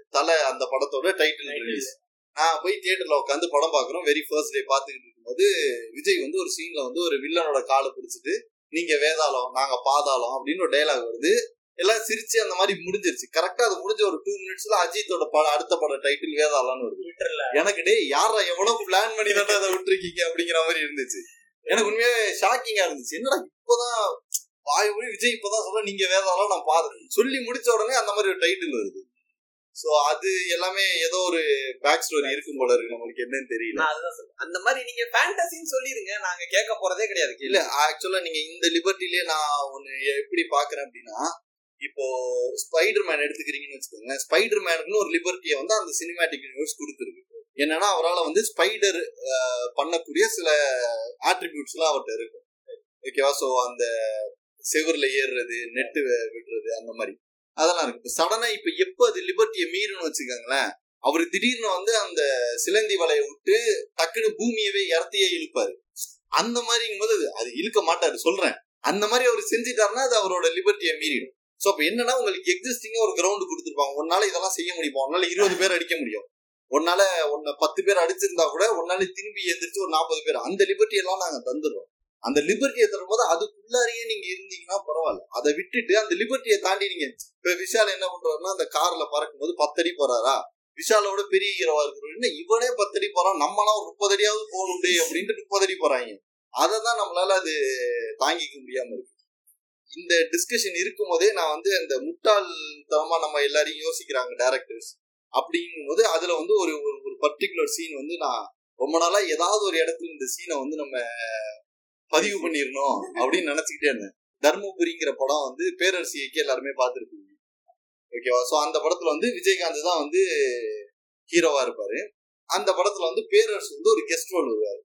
தலை அந்த படத்தோட டைட்டில் ரிலீஸ் நான் போய் தியேட்டர்ல உட்காந்து படம் பாக்குறோம் வெரி ஃபர்ஸ்ட் டே பாத்துக்கிட்டு இருக்கும்போது விஜய் வந்து ஒரு சீன்ல வந்து ஒரு வில்லனோட காலை பிடிச்சிட்டு நீங்க வேதாளம் நாங்க பாதாளம் அப்படின்னு ஒரு டைலாக் வருது. எல்லாம் சிரிச்சு அந்த மாதிரி முடிஞ்சிருச்சு. கரெக்டா அது முடிஞ்ச ஒரு டூ மினிட்ஸ்ல அஜித்தோட பட அடுத்த பட டைட்டில் வேதாளம்னு வருது. ட்விட்டர்ல எனக்கு டே யாரா எவ்வளவு பிளான் பண்ணி தான் அதை விட்டுருக்கீங்க அப்படிங்கிற மாதிரி இருந்துச்சு. எனக்கு உண்மையாவே ஷாக்கிங்கா இருந்துச்சு. என்னடா இப்பதான் வாய் மொழி விஜய் இப்பதான் சொல்ல நீங்க வேதாளம் நான் பாத்து சொல்லி முடிச்ச உடனே அந்த மாதிரி ஒரு டைட்டில் வருது. சோ அது எல்லாமே ஏதோ ஒரு பேக் ஸ்டோரி இருக்கும் போல இருக்கு. நம்மளுக்கு என்னன்னு தெரியல. அந்த மாதிரி நீங்க ஃபேண்டசின்னு சொல்லிருங்க. நாங்க கேட்க போறதே கிடையாது இல்ல ஆக்சுவலா நீங்க இந்த லிபர்ட்டிலே நான் ஒண்ணு எப்படி பாக்குறேன் அப்படின்னா இப்போ ஸ்பைடர் மேன் எடுத்துக்கிறீங்கன்னு வச்சுக்கோங்க. ஸ்பைடர் மேனுக்குன்னு ஒரு லிபர்ட்டியை வந்து அந்த சினிமேட்டிக் யூனிவர்ஸ் கொடுத்துருக்கு. என்னன்னா அவரால் வந்து ஸ்பைடர் பண்ணக்கூடிய சில ஆட்ரிபியூட்ஸ் எல்லாம் அவர்கிட்ட இருக்கும். ஓகேவா சோ அந்த செவர்ல ஏறுறது நெட்டு விடுறது அந்த மாதிரி. அதெல்லாம் இருக்கு. இப்ப சடனா இப்ப எப்ப அது லிபர்ட்டியை மீறுன்னு வச்சுக்கோங்களேன் அவர் திடீர்னு வந்து அந்த சிலந்தி வலையை விட்டு டக்குன்னு பூமியவே இறத்தையே இழுப்பாரு. அந்த மாதிரிங்கும் போது அது இழுக்க மாட்டாரு சொல்றேன். அந்த மாதிரி அவர் செஞ்சிட்டாருன்னா அது அவரோட லிபர்ட்டியை மீறிடும். சோ அப்போ என்னன்னா உங்களுக்கு எக்ஸிஸ்டிங்காக ஒரு கிரவுண்ட் கொடுத்துருப்பாங்க. உன்னால இதெல்லாம் செய்ய முடியுமா? உன்னால இருபது பேர் அடிக்க முடியும். உன்னால உன்னை பத்து பேர் அடிச்சிருந்தா கூட உன்னால திரும்பி எந்திரிச்சு ஒரு நாற்பது பேர். அந்த லிபர்ட்டி எல்லாம் நாங்க தந்துடுறோம். அந்த லிபர்ட்டியை தரும்போது அதுக்குள்ளாரியே நீங்க இருந்தீங்கன்னா பரவாயில்ல. அதை விட்டுட்டு அந்த லிபர்ட்டியை தாண்டி நீங்க இப்ப விஷால் என்ன பண்றாருன்னா அந்த கார்ல பறக்கும் போது பத்தடி போறாரா? விஷாலோட பெரிய ஹீரோவா இருக்கிறோம் இவனே பத்தடி போறான் நம்மளாம் ஒரு முப்பது அடியாவது போகணும் அப்படின்ட்டு முப்பது அடி போறாங்க. அதை தான் நம்மளால அது தாங்கிக்க முடியாம இருக்கு. இந்த டிஸ்கஷன் இருக்கும் போதே நான் வந்து அந்த முட்டாள்தனமா நம்ம எல்லாரையும் யோசிக்கிறாங்க டேரக்டர்ஸ் அப்படிங்கும் போது அதுல வந்து ஒரு ஒரு ஒரு பர்டிகுலர் சீன் வந்து நான் ரொம்ப நாளா ஏதாவது ஒரு இடத்துல இந்த சீனை வந்து நம்ம பதிவு பண்ணிடணும் அப்படின்னு நினைச்சுக்கிட்டே இருந்தேன். தர்மபுரிங்கிற படம் வந்து பேரரசியைக்கு எல்லாருமே பார்த்துருப்பீங்க. ஓகேவா? ஸோ அந்த படத்துல வந்து விஜயகாந்த் தான் வந்து ஹீரோவா இருப்பாரு. அந்த படத்துல வந்து பேரரசு வந்து ஒரு கெஸ்ட் ரோல் வருவாரு.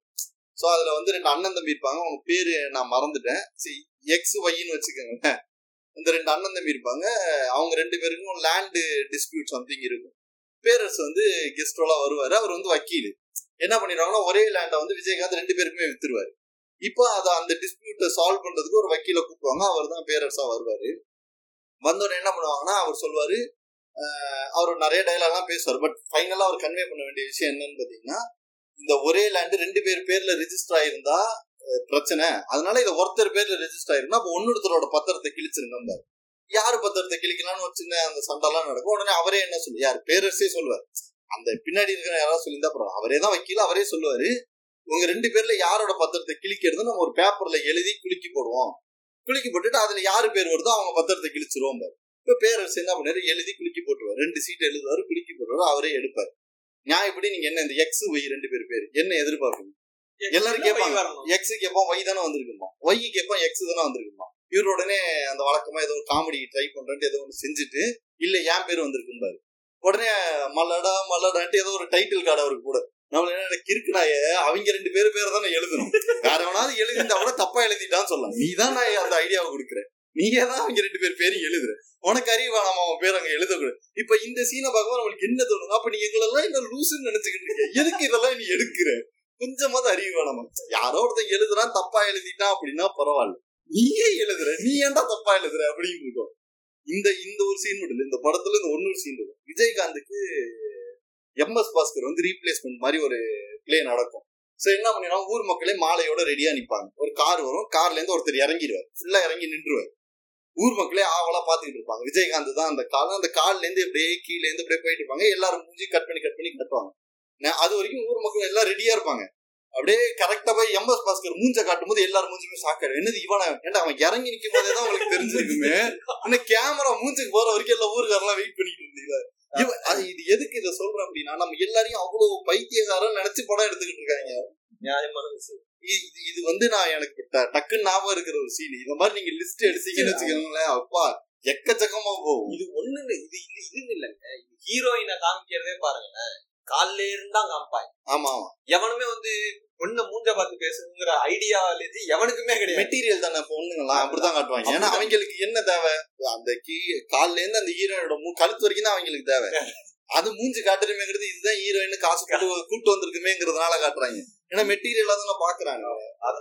ஸோ அதுல வந்து ரெண்டு அண்ணன் தம்பி இருப்பாங்க. அவங்க பேரு நான் மறந்துட்டேன். சரி எக்ஸ் ஒய்ன்னு வச்சுக்கோங்களேன். இந்த ரெண்டு அண்ணன் தம்பி இருப்பாங்க. அவங்க ரெண்டு பேருக்கும் லேண்டு டிஸ்பியூட் சம்திங் இருக்கும். பேரரசு வந்து கெஸ்ட் ரோலா வருவாரு. அவர் வந்து வக்கீல். என்ன பண்ணிடுவாங்கன்னா ஒரே லேண்டை வந்து விஜயகாந்த் ரெண்டு பேருக்குமே வித்துருவாரு. இப்போ அதை அந்த டிஸ்பியூட்டை சால்வ் பண்றதுக்கு ஒரு வக்கீல கூப்பிடுவாங்க. அவர் தான் பேரரசா வருவாரு. வந்தோடனே என்ன பண்ணுவாங்கன்னா அவர் சொல்லுவாரு அவர் நிறைய டைலாக்லாம் பேசுவார். பட் ஃபைனலாக அவர் கன்வே பண்ண வேண்டிய விஷயம் என்னன்னு பார்த்தீங்கன்னா இந்த ஒரே லேண்டு ரெண்டு பேர் பேர்ல ரிஜிஸ்டர் ஆயிருந்தா பிரச்சனை. அதனால இதை ஒருத்தர் பேர்ல ரெஜிஸ்டர் ஆயிருந்தா அப்போ ஒன்னொருத்தரோட பத்திரத்தை கிழிச்சிருங்க யார் பத்திரத்தை கிழிக்கலாம்னு ஒரு சின்ன அந்த சண்டைலாம் நடக்கும். உடனே அவரே என்ன சொல்லு யார்? பேரரசே சொல்லுவார் அந்த பின்னாடி இருக்கிற யாராவது சொல்லியிருந்தா அப்புறம் அவரே தான் வக்கீல். அவரே சொல்லுவாரு உங்க ரெண்டு பேர்ல யாரோட பத்திரத்தை கிழிக்கிறது நம்ம ஒரு பேப்பர்ல எழுதி குலுக்கி போடுவோம். குலுக்கி போட்டுட்டு அதுல யாரு பேர் வருதோ அவங்க பத்திரத்தை கிழிச்சிருவோம் இப்ப பேரரசு என்ன பண்ணாரு? எழுதி குலுக்கி போட்டுருவாரு. ரெண்டு சீட் எழுதுவாரு குலுக்கி போட்டுருவாரு அவரே எடுப்பாரு. நியாயப்படி நீங்க என்ன இந்த எக்ஸ் ஒய் ரெண்டு பேர் பேர் என்ன எதிர்பார்ப்பீங்க எல்லாரும் கேட்பாங்க. எக்ஸ் கேட்பான் ஒய் தானே வந்திருக்குமா? ஒய் கேட்பான் எக்ஸ் தானே வந்திருக்குமா? இவர் உடனே அந்த வழக்கமா ஏதோ காமெடி ட்ரை பண்றேன்ட்டு ஏதோ ஒன்று செஞ்சுட்டு இல்ல என் பேர் வந்திருக்கும்பாரு. உடனே மல்லடா மல்லடான்ட்டு ஏதோ ஒரு டைட்டில் கார்டு அவருக்கு கூட. நம்மள என்ன கிறுக்குனாய அவங்க ரெண்டு பேரு பேரை தான் எழுதணும். வேற எவனாவது எழுதிருந்தா கூட தப்பா எழுதிட்டான்னு சொல்லலாம். நீ தான் நான் அந்த ஐடியாவை கொடுக்குறேன் நீயே தான் அவங்க ரெண்டு பேர் பேரும் எழுதுற. உனக்கு அறிவா நம்ம அவன் பேர் அங்க எழுதக்கூடாது இப்ப இந்த சீனை பார்க்கும்போது நம்மளுக்கு என்ன தோணும் அப்ப நீ எங்களெல்லாம் என்ன லூசுன்னு நினைச்சுக்கிட்டு இருக்க. எதுக்கு இதெல்லாம் நீ எடுக்கிற? கொஞ்சமாவது அறிவு வேணாமா யாரோ ஒருத்தன் எழுதுறான் தப்பா எழுதிட்டான் அப்படின்னா பரவாயில்ல. நீயே எழுதுற. நீ ஏன்டா தப்பா எழுதுற அப்படின்னு இருக்கும் இந்த இந்த ஒரு சீன் மட்டும் இந்த படத்துல இந்த ஒன்னொரு சீன் இருக்கும் விஜயகாந்துக்கு எம் எஸ் பாஸ்கர் வந்து ரீப்ளேஸ்மெண்ட் மாதிரி ஒரு பிளே நடக்கும். சோ என்ன பண்ணினா ஊர் மக்களே மாலையோட ரெடியா நிப்பாங்க. ஒரு கார் வரும். கார்ல இருந்து ஒருத்தர் இறங்கிடுவார். ஃபுல்லா இறங்கி நின்றுவார். ஊர் மக்களே ஆவலா பாத்துக்கிட்டு இருப்பாங்க. விஜயகாந்த் தான் அந்த கால். அந்த கால்ல இருந்து அப்படியே கீழே இருந்து அப்படியே போயிட்டு இருப்பாங்க. எல்லாரும் மூஞ்சி கட் பண்ணி கட் பண்ணி கட்டுவாங்க. அது வரைக்கும் ஊர் மக்கள் எல்லாம் ரெடியா இருப்பாங்க. அப்படியே கரெக்டா போய் எம்எஸ் பாஸ்கர் மூஞ்ச காட்டும் போது எல்லாரும் மூஞ்சிக்கும் சாக்காடு என்னது இவனை? ஏன்டா அவன் இறங்கி நிற்கும் போதே தான் அவங்களுக்கு தெரிஞ்சிருக்குமே. ஆனா கேமரா மூஞ்சுக்கு போற வரைக்கும் எல்லா ஊருக்காரெல்லாம் வெயிட் பண்ணிட்டு இருந்தீங்க. இது எதுக்கு இதை சொல்றேன் அப்படின்னா நம்ம எல்லாரையும் அவ்வளவு பைத்தியகாரம் நினைச்சு படம் எடுத்துக்கிட்டு இருக்காங்க. நியாயமான விஷயம். இது வந்து நான் எனக்கு டக்குன்னு ஞாபகம் இருக்கிற ஒரு சீன் இந்த மாதிரி நீங்க லிஸ்ட் எடுத்தீங்கன்னு வச்சுக்கோங்களேன் அப்பா எக்கச்சக்கமா போகும். இது ஒண்ணு இல்ல இது இது இதுன்னு இல்லைங்க ஹீரோயினை காமிக்கிறதே பாருங்களேன். காலில இருந்தா காமிப்பாங்க ஆமா ஆமா. எவனுமே வந்து பொண்ணு மூஞ்ச பார்த்து பேசுங்கிற ஐடியாலஜி எவனுக்குமே கிடையாது. மெட்டீரியல் தானே பொண்ணுங்களாம் அப்படிதான் காட்டுவாங்க. ஏன்னா அவங்களுக்கு என்ன தேவை? அந்த கீ கால்ல இருந்து அந்த ஹீரோயினோட மூ கழுத்து வரைக்கும் தான் அவங்களுக்கு தேவை. அது மூஞ்சி காட்டுறமேங்கிறது இதுதான் ஹீரோயின் காசு கூட்டு வந்திருக்குமேங்கிறதுனால காட்டுறாங்க. ஏன்னா மெட்டீரியல் தான் பாக்குறாங்க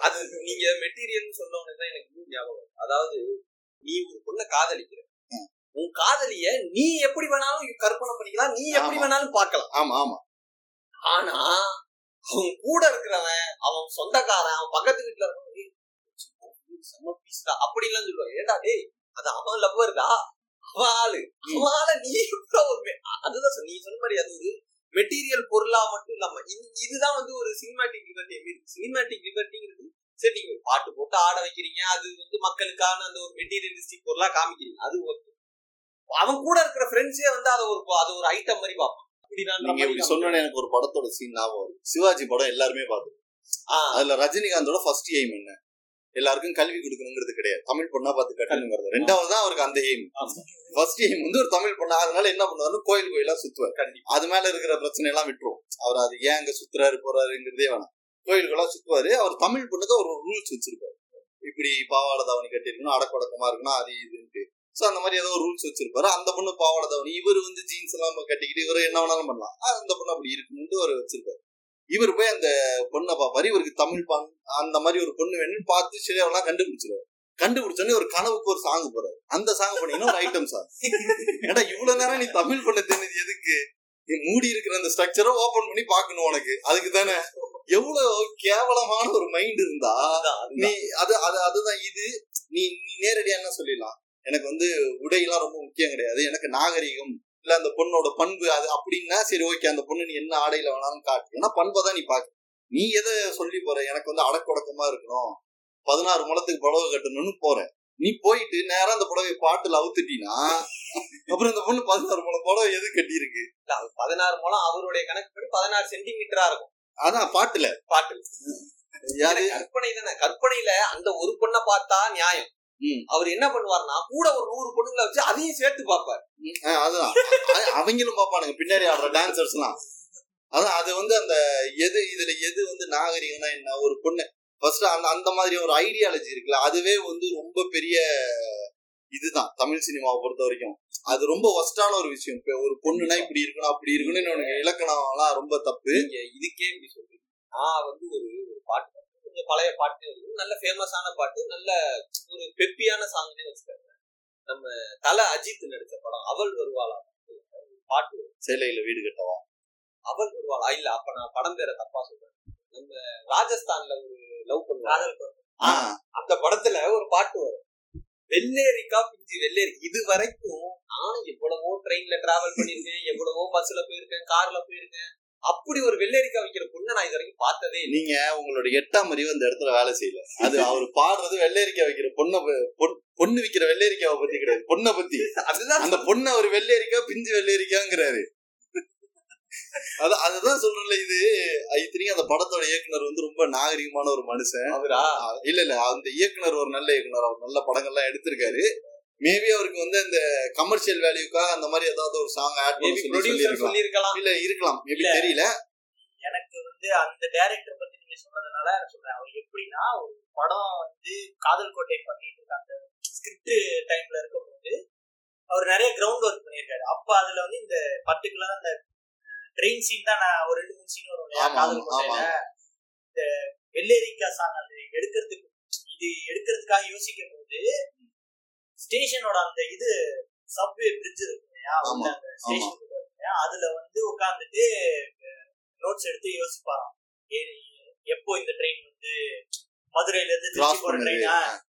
அது நீங்க மெட்டீரியல் சொன்ன உடனே தான் எனக்கு ஞாபகம் அதாவது நீ ஒரு பொண்ணை காதலிக்கிற. உன் காதலிய நீ எப்படி வேணாலும் கற்பனை பண்ணிக்கலாம் நீ எப்படி. வேணாலும் பார்க்கலாம். ஆமா ஆமா. ஆனா அவன் கூட இருக்கிறவன் அவன் சொந்தக்காரன் அவன் பக்கத்து வீட்டுல இருக்கவன் "ஏய், செம்ம பீஸ்டா அப்படின்லாம் சொல்லுவான். ஏடா டேய் அது அவன் லவ்வர்டா அவன் ஆளு. அவன் ஆள நீ அதுதான் நீ சொன்ன மாதிரி அது ஒரு மெட்டீரியல் பொருளா மட்டும் இல்லாம இது- இதுதான் வந்து ஒரு சினிமாட்டிக் லிபர்ட்டி சினிமாட்டிக் லிபர்ட்டிங்கிறது சரி நீங்க பாட்டு போட்டு ஆட வைக்கிறீங்க அது வந்து மக்களுக்கான அந்த ஒரு மெட்டீரியலிஸ்டிக் பொருளா காமிக்கிறீங்க. அது ஓகே அவன் கூட இருக்கிற ஃப்ரெண்ட்ஸே வந்து அதை ஒரு அது ஒரு ஐட்டம் மாதிரி பார்ப்பான். இப்படி சொன்னோன்னே எனக்கு ஒரு படத்தோட சீன் ஞாபகம் வருது சிவாஜி படம் எல்லாருமே பார்த்தோம் ஆ, அதுல ரஜினிகாந்தோட ஃபர்ஸ்ட் எய்ம் என்ன? எல்லாருக்கும் கல்வி கொடுக்கணுங்கிறது கிடையாது. தமிழ் பொண்ணா பார்த்து கட்டணுங்கிறது. ரெண்டாவது தான் அவருக்கு அந்த எய்ம். ஃபர்ஸ்ட் எய்ம் வந்து ஒரு தமிழ் பொண்ணா. அதனால என்ன பண்ணுவாரு கோயில் கோயிலா சுத்துவார். அது மேல இருக்கிற பிரச்சனை எல்லாம் விட்டுரும். அவர் அது ஏன் அங்க சுத்துறாரு போறாருங்கிறதே வேணாம். கோயில்களா சுத்துவாரு. அவர் தமிழ் பொண்ணுக்கு ஒரு ரூல்ஸ் வச்சிருப்பாரு. இப்படி பாவாடை தாவணி கட்டிருக்கணும் அடக்கொடக்கமா இருக்கணும் அது இதுன்ட்டு. சோ அந்த மாதிரி ஏதோ ரூல்ஸ் வச்சிருப்பாரு. அந்த பொண்ணு பாவாடை தாவணி இவர் வந்து ஜீன்ஸ் எல்லாம் கட்டிக்கிட்டு இவர் என்ன வேணாலும் பண்ணலாம். அந்த பொண்ணு அப்படி இருக்கணும்னு ஒரு வச்சிருப்பாரு. இவர் போய் அந்த பொண்ணை பாப்பாரு இவருக்கு தமிழ் பான் அந்த மாதிரி ஒரு பொண்ணு வேணும்னு பார்த்து ஷிரேவெல்லாம் கண்டுபிடிச்சிருவாரு. கண்டுபிடிச்சோன்னே ஒரு கனவுக்கு ஒரு சாங் போறாரு அந்த சாங் பண்ணீங்கன்னா ஒரு ஐட்டம் சாங் ஏடா இவ்வளவு நேரம் நீ தமிழ் பண்ண தெரிஞ்சது எதுக்கு? நீ மூடி இருக்கிற அந்த ஸ்ட்ரக்சரை ஓபன் பண்ணி பார்க்கணும் உனக்கு. அதுக்கு தானே? எவ்வளவு கேவலமான ஒரு மைண்ட் இருந்தா. நீ அது அது அதுதான் இது. நீ நீ நேரடியா என்ன சொல்லிடலாம்? எனக்கு வந்து உடையெல்லாம் ரொம்ப முக்கியம் கிடையாது. எனக்கு நாகரிகம் இல்ல அந்த பொண்ணோட பண்பு அது அப்படின்னா சரி ஓகே அந்த பொண்ணு நீ என்ன ஆடையில வேணாலும் காட்டு. ஏன்னா பண்பை தான் நீ பாக்க. நீ எதை சொல்லி போற? எனக்கு வந்து அடக்கொடக்கமா இருக்கணும். பதினாறு முளத்துக்கு புடவை கட்டணும்னு போற நீ போயிட்டு நேரா அந்த புடவை பாட்டுல அவுத்துட்டீனா அப்புறம் இந்த பொண்ணு பதினாறு முளம் புடவை எது கட்டி இருக்கு இல்ல, அது பதினாறு மூலம் அவருடைய கணக்கு படி பதினாறு சென்டிமீட்டரா இருக்கும். அதான் பாட்டுல. பாட்டு யாரு? இது கற்பனை தானே கற்பனையில அந்த ஒரு பொண்ணை பார்த்தா நியாயம். அவர் என்ன பண்ணுவார்னா கூட ஒரு நூறு பொண்ணுங்களை வச்சு அதையும் சேர்த்து பார்ப்பார். அதுதான். அவங்களும் பாப்பானுங்க பின்னாடி ஆடுற டான்சர்ஸ் எல்லாம். அதான் அது வந்து அந்த எது இதுல எது வந்து நாகரிகம்னா என்ன? ஒரு பொண்ணு. ஃபர்ஸ்ட் அந்த அந்த மாதிரி ஒரு ஐடியாலஜி இருக்குல்ல அதுவே வந்து ரொம்ப பெரிய இதுதான் தமிழ் சினிமாவை பொறுத்த வரைக்கும். அது ரொம்ப ஒஸ்டான ஒரு விஷயம். இப்ப ஒரு பொண்ணுனா இப்படி இருக்கணும் அப்படி இருக்கணும்னு உனக்கு இலக்கணம் எல்லாம் ரொம்ப தப்பு. இதுக்கே இப்படி சொல்றீங்க. நான் வந்து ஒரு ஒரு பாட்டு. கொஞ்சம் பழைய பாட்டு. நல்ல ஃபேமஸான பாட்டு நல்ல ஒரு பெப்பியான சாங்னே வச்சுக்காங்க நம்ம தல அஜித் நடிச்ச படம் அவள் வருவாளா? பாட்டு. சேலையில வீடு கட்டவா? அவள் வருவாளா? இல்ல அப்ப நான் படம் பேரை தப்பா சொல்றேன். நம்ம ராஜஸ்தான்ல ஒரு லவ். ஆ, அந்த படத்துல ஒரு பாட்டு வரும். வெள்ளேரிக்கா பிஞ்சு வெள்ளேரி. இது வரைக்கும் நானும் எவ்வளவோ ட்ரெயின்ல டிராவல் பண்ணிருக்கேன் எவ்வளவோ பஸ்ல போயிருக்கேன் கார்ல போயிருக்கேன். அப்படி ஒரு வெள்ளேரிக்கா வைக்கிற பொண்ணை நான் இது வரைக்கும் பார்த்ததே நீங்க உங்களோட எட்டாம் அறிவு அந்த இடத்துல வேலை செய்யல. அது அவர் பாடுறது வெள்ளரிக்காய் வைக்கிற பொண்ணை பொண்ணு விக்கிற வெள்ளரிக்காவை பத்தி கிடையாது. பொண்ணை பத்தி. அதுதான் அந்த பொண்ணு அவர் வெள்ளரிக்காய் பிஞ்சு வெள்ளரிக்காங்கிறாரு. அது அதுதான் சொல்றேன்ல இது. இத்தனைக்கும் அந்த படத்தோட இயக்குனர் வந்து ரொம்ப நாகரிகமான ஒரு மனுஷன். அவரா? இல்ல இல்ல. அந்த இயக்குனர் ஒரு நல்ல இயக்குனர். அவர் நல்ல படங்கள்லாம் எடுத்திருக்காரு. மேபி அவருக்கு வந்து அந்த கமர்ஷியல் வேல்யூக்காக அந்த மாதிரி ஏதாவது ஒரு சாங் ஆட் பண்ணி சொல்லியிருக்கலாம். இல்ல இருக்கலாம். மேபி. தெரியல. எனக்கு வந்து அந்த டைரக்டர் பத்தி நீங்க சொன்னதுனால நான் சொல்றேன். அவர் எப்படின்னா ஒரு படம் வந்து காதல் கோட்டை பண்ணிட்டு இருக்காங்க. ஸ்கிரிப்ட் டைம்ல இருக்கும்போது அவர் நிறைய கிரவுண்ட் ஒர்க் பண்ணியிருக்காரு. அப்ப அதுல வந்து இந்த பர்டிகுலரா அந்த ட்ரெயின் சீன் தான் நான் ஒரு ரெண்டு மூணு சீன் வரும் காதல் கோட்டையில. இந்த வெள்ளேரிக்கா சாங் அது எடுக்கிறதுக்கு இது எடுக்கிறதுக்காக யோசிக்கும் போது ஸ்டேஷனோட அந்த இது சப்வே பிரிட்ஜ் இருக்கு இல்லையா? அந்த ஸ்டேஷன் அதுல வந்து உட்காந்துட்டு நோட்ஸ் எடுத்து யோசிப்பாராம். எப்போ இந்த ட்ரெயின் வந்து மதுரையில இருந்து திருச்சி கிராஸ் போற ட்ரெயின்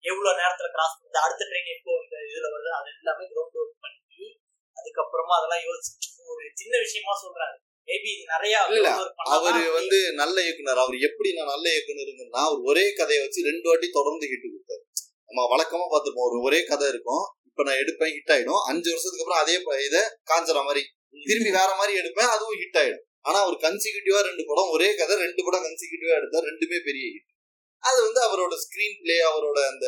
எவ்வளவு நேரத்துல கிராஸ் பண்ணுது? அடுத்த ட்ரெயின் எப்போ இந்த இதுல வருது? அது எல்லாமே கிரவுண்ட் ஒர்க் பண்ணி அதுக்கப்புறமா அதெல்லாம் யோசிச்சு ஒரு சின்ன விஷயமா சொல்றாரு. மேபி இது நிறைய அவரு வந்து நல்ல இயக்குனர். அவர் எப்படி நான் நல்ல இயக்குனருங்கன்னா அவர் ஒரே கதையை வச்சு ரெண்டு வாட்டி தொடர்ந்து ஹிட் கொடுத்தாரு. நம்ம வழக்கமா பார்த்துருப்போம் ஒரு ஒரே கதை இருக்கும். இப்ப நான் எடுப்பேன் ஹிட் ஆயிடும். அஞ்சு வருஷத்துக்கு அப்புறம் அதே இதை காஞ்சரா மாதிரி. திரும்பி வேற மாதிரி எடுப்பேன் அதுவும் ஹிட் ஆயிடும். ஆனா அவர் கன்சிக்யூட்டிவா ரெண்டு படம் ஒரே கதை ரெண்டு படம் கன்சிக்யூட்டிவா எடுத்தா ரெண்டுமே பெரிய ஹிட் அது வந்து அவரோட ஸ்கிரீன் பிளே அவரோட அந்த